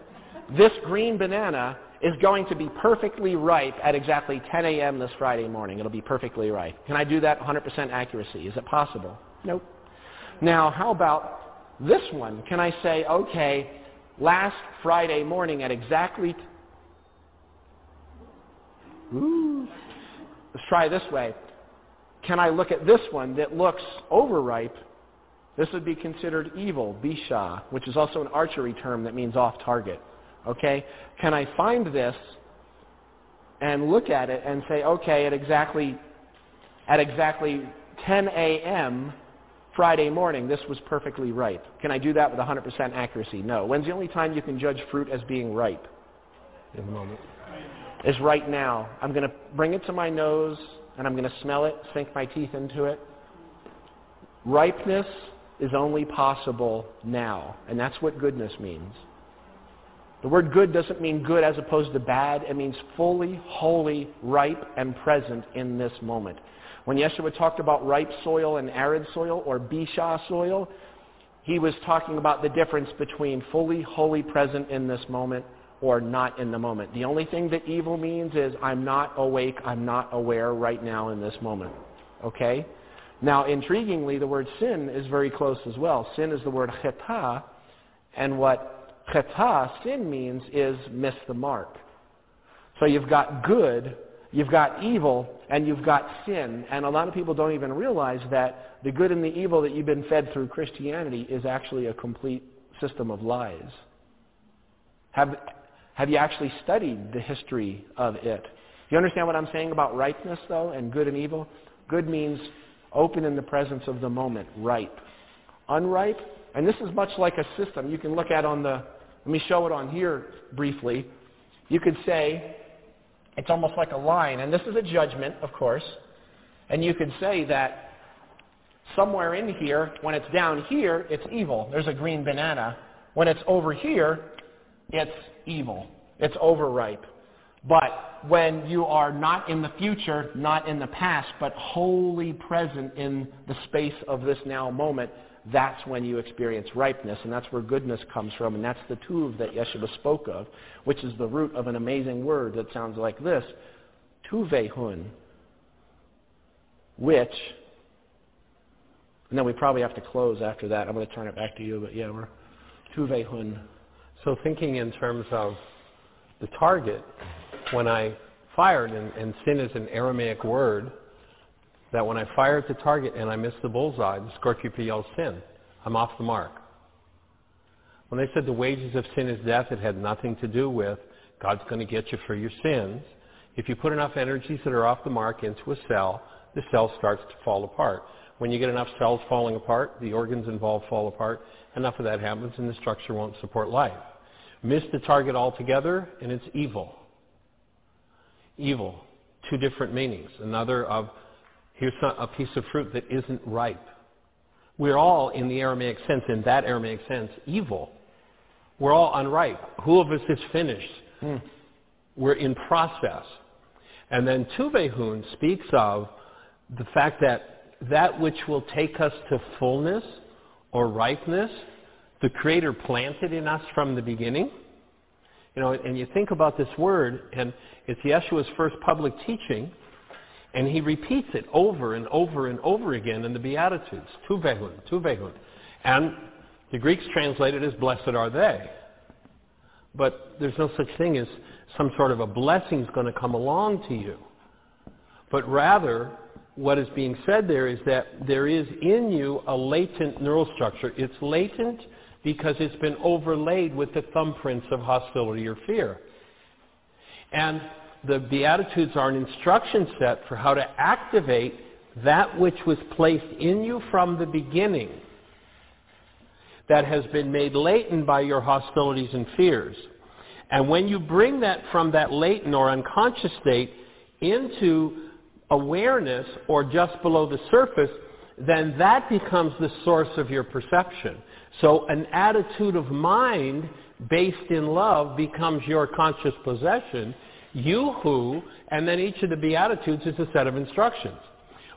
This green banana is going to be perfectly ripe at exactly 10 a.m. this Friday morning. It'll be perfectly ripe. Can I do that 100% accuracy? Is it possible? Nope. Now, how about this one? Can I say, okay, last Friday morning at exactly. T- Ooh. Let's try this way. Can I look at this one that looks overripe? This would be considered evil, bisha, which is also an archery term that means off target. Okay? Can I find this and look at it and say, okay, at exactly at exactly 10 a.m., Friday morning, this was perfectly ripe. Can I do that with 100% accuracy? No. When's the only time you can judge fruit as being ripe? In the moment. Is right now. I'm going to bring it to my nose and I'm going to smell it, sink my teeth into it. Ripeness is only possible now, and that's what goodness means. The word good doesn't mean good as opposed to bad. It means fully, wholly, ripe, and present in this moment. When Yeshua talked about ripe soil and arid soil or Bisha soil, he was talking about the difference between fully, wholly present in this moment or not in the moment. The only thing that evil means is I'm not awake, I'm not aware right now in this moment. Okay? Now, intriguingly, the word sin is very close as well. Sin is the word cheta, and what cheta, sin means, is miss the mark. So you've got good, you've got evil, and you've got sin. And a lot of people don't even realize that the good and the evil that you've been fed through Christianity is actually a complete system of lies. Have, have you actually studied the history of it? You understand what I'm saying about ripeness, though, and good and evil? Good means open in the presence of the moment, ripe. Unripe, and this is much like a system you can look at on the, let me show it on here briefly. You could say, it's almost like a line, and this is a judgment, of course, and you could say that somewhere in here, when it's down here, it's evil. There's a green banana. When it's over here, it's evil. It's overripe. But when you are not in the future, not in the past, but wholly present in the space of this now moment, that's when you experience ripeness, and that's where goodness comes from, and that's the tuv that Yeshua spoke of, which is the root of an amazing word that sounds like this, tuvehun, which, and then we probably have to close after that. I'm going to turn it back to you, but yeah, we're tuvehun. So thinking in terms of the target, when I fired, and, and sin is an Aramaic word, that when I fire at the target and I miss the bullseye, the scorekeeper yells sin. I'm off the mark. When they said the wages of sin is death, it had nothing to do with God's going to get you for your sins. If you put enough energies that are off the mark into a cell, the cell starts to fall apart. When you get enough cells falling apart, the organs involved fall apart, enough of that happens and the structure won't support life. Miss the target altogether and it's evil. Evil. Two different meanings. Another of here's a piece of fruit that isn't ripe. We're all, in the Aramaic sense, in that Aramaic sense, evil. We're all unripe. Who of us is finished? Mm. We're in process. And then Tuvehun speaks of the fact that that which will take us to fullness or ripeness, the Creator planted in us from the beginning. You know, and you think about this word, and it's Yeshua's first public teaching, and he repeats it over and over and over again in the Beatitudes. Tuvehun, tuvehun. And the Greeks translate it as blessed are they. But there's no such thing as some sort of a blessing is going to come along to you. But rather, what is being said there is that there is in you a latent neural structure. It's latent because it's been overlaid with the thumbprints of hostility or fear. And the Beatitudes are an instruction set for how to activate that which was placed in you from the beginning that has been made latent by your hostilities and fears. And when you bring that from that latent or unconscious state into awareness or just below the surface, then that becomes the source of your perception. So an attitude of mind based in love becomes your conscious possession you who, and then each of the Beatitudes is a set of instructions.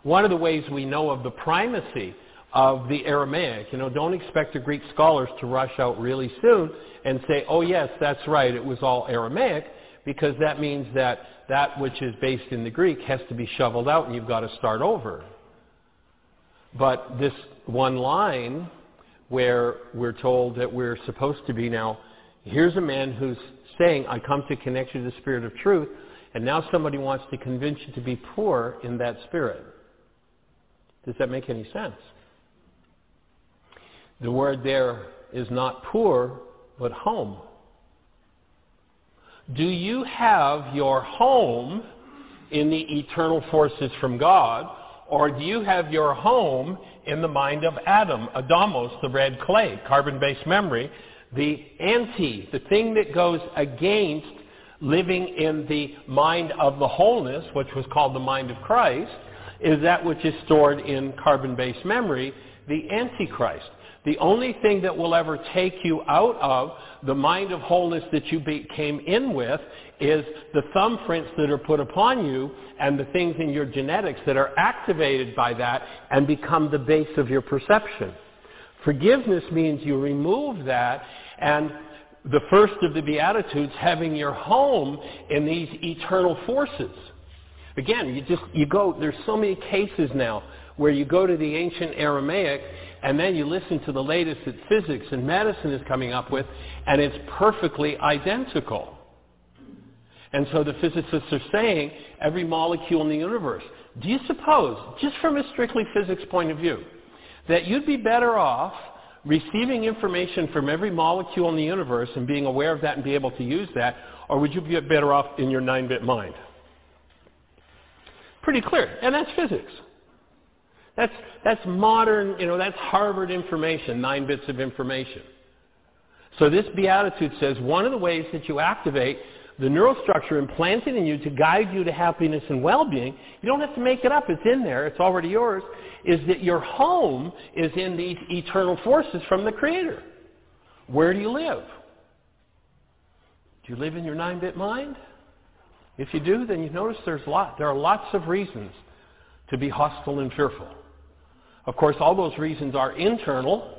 One of the ways we know of the primacy of the Aramaic, you know, don't expect the Greek scholars to rush out really soon and say, oh yes, that's right, it was all Aramaic, because that means that that which is based in the Greek has to be shoveled out and you've got to start over. But this one line where we're told that we're supposed to be now, here's a man who's saying, I come to connect you to the Spirit of truth, and now somebody wants to convince you to be poor in that spirit. Does that make any sense? The word there is not poor, but home. Do you have your home in the eternal forces from God, or do you have your home in the mind of Adam, Adamos, the red clay, carbon-based memory, the anti, the thing that goes against living in the mind of the wholeness, which was called the mind of Christ, is that which is stored in carbon-based memory, the Antichrist. The only thing that will ever take you out of the mind of wholeness that you be, came in with is the thumbprints that are put upon you and the things in your genetics that are activated by that and become the base of your perception. Forgiveness means you remove that and the first of the Beatitudes having your home in these eternal forces. Again, you just, you go, there's so many cases now where you go to the ancient Aramaic and then you listen to the latest that physics and medicine is coming up with, and it's perfectly identical. And so the physicists are saying every molecule in the universe. Do you suppose, just from a strictly physics point of view, that you'd be better off receiving information from every molecule in the universe and being aware of that and be able to use that, or would you be better off in your 9-bit mind? Pretty clear. And that's physics. That's, that's modern, you know, that's Harvard information, nine bits of information. So this beatitude says one of the ways that you activate the neural structure implanted in you to guide you to happiness and well-being, you don't have to make it up, it's in there, it's already yours, is that your home is in these eternal forces from the Creator. Where do you live? Do you live in your 9-bit mind? If you do, then you notice there's lot. There are lots of reasons to be hostile and fearful. Of course, all those reasons are internal,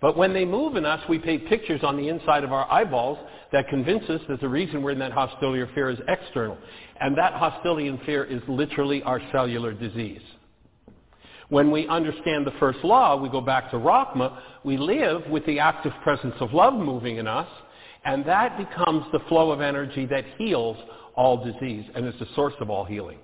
but when they move in us, we paint pictures on the inside of our eyeballs that convince us that the reason we're in that hostility or fear is external. And that hostility and fear is literally our cellular disease. When we understand the first law, we go back to Rachma, we live with the active presence of love moving in us, and that becomes the flow of energy that heals all disease and is the source of all healing.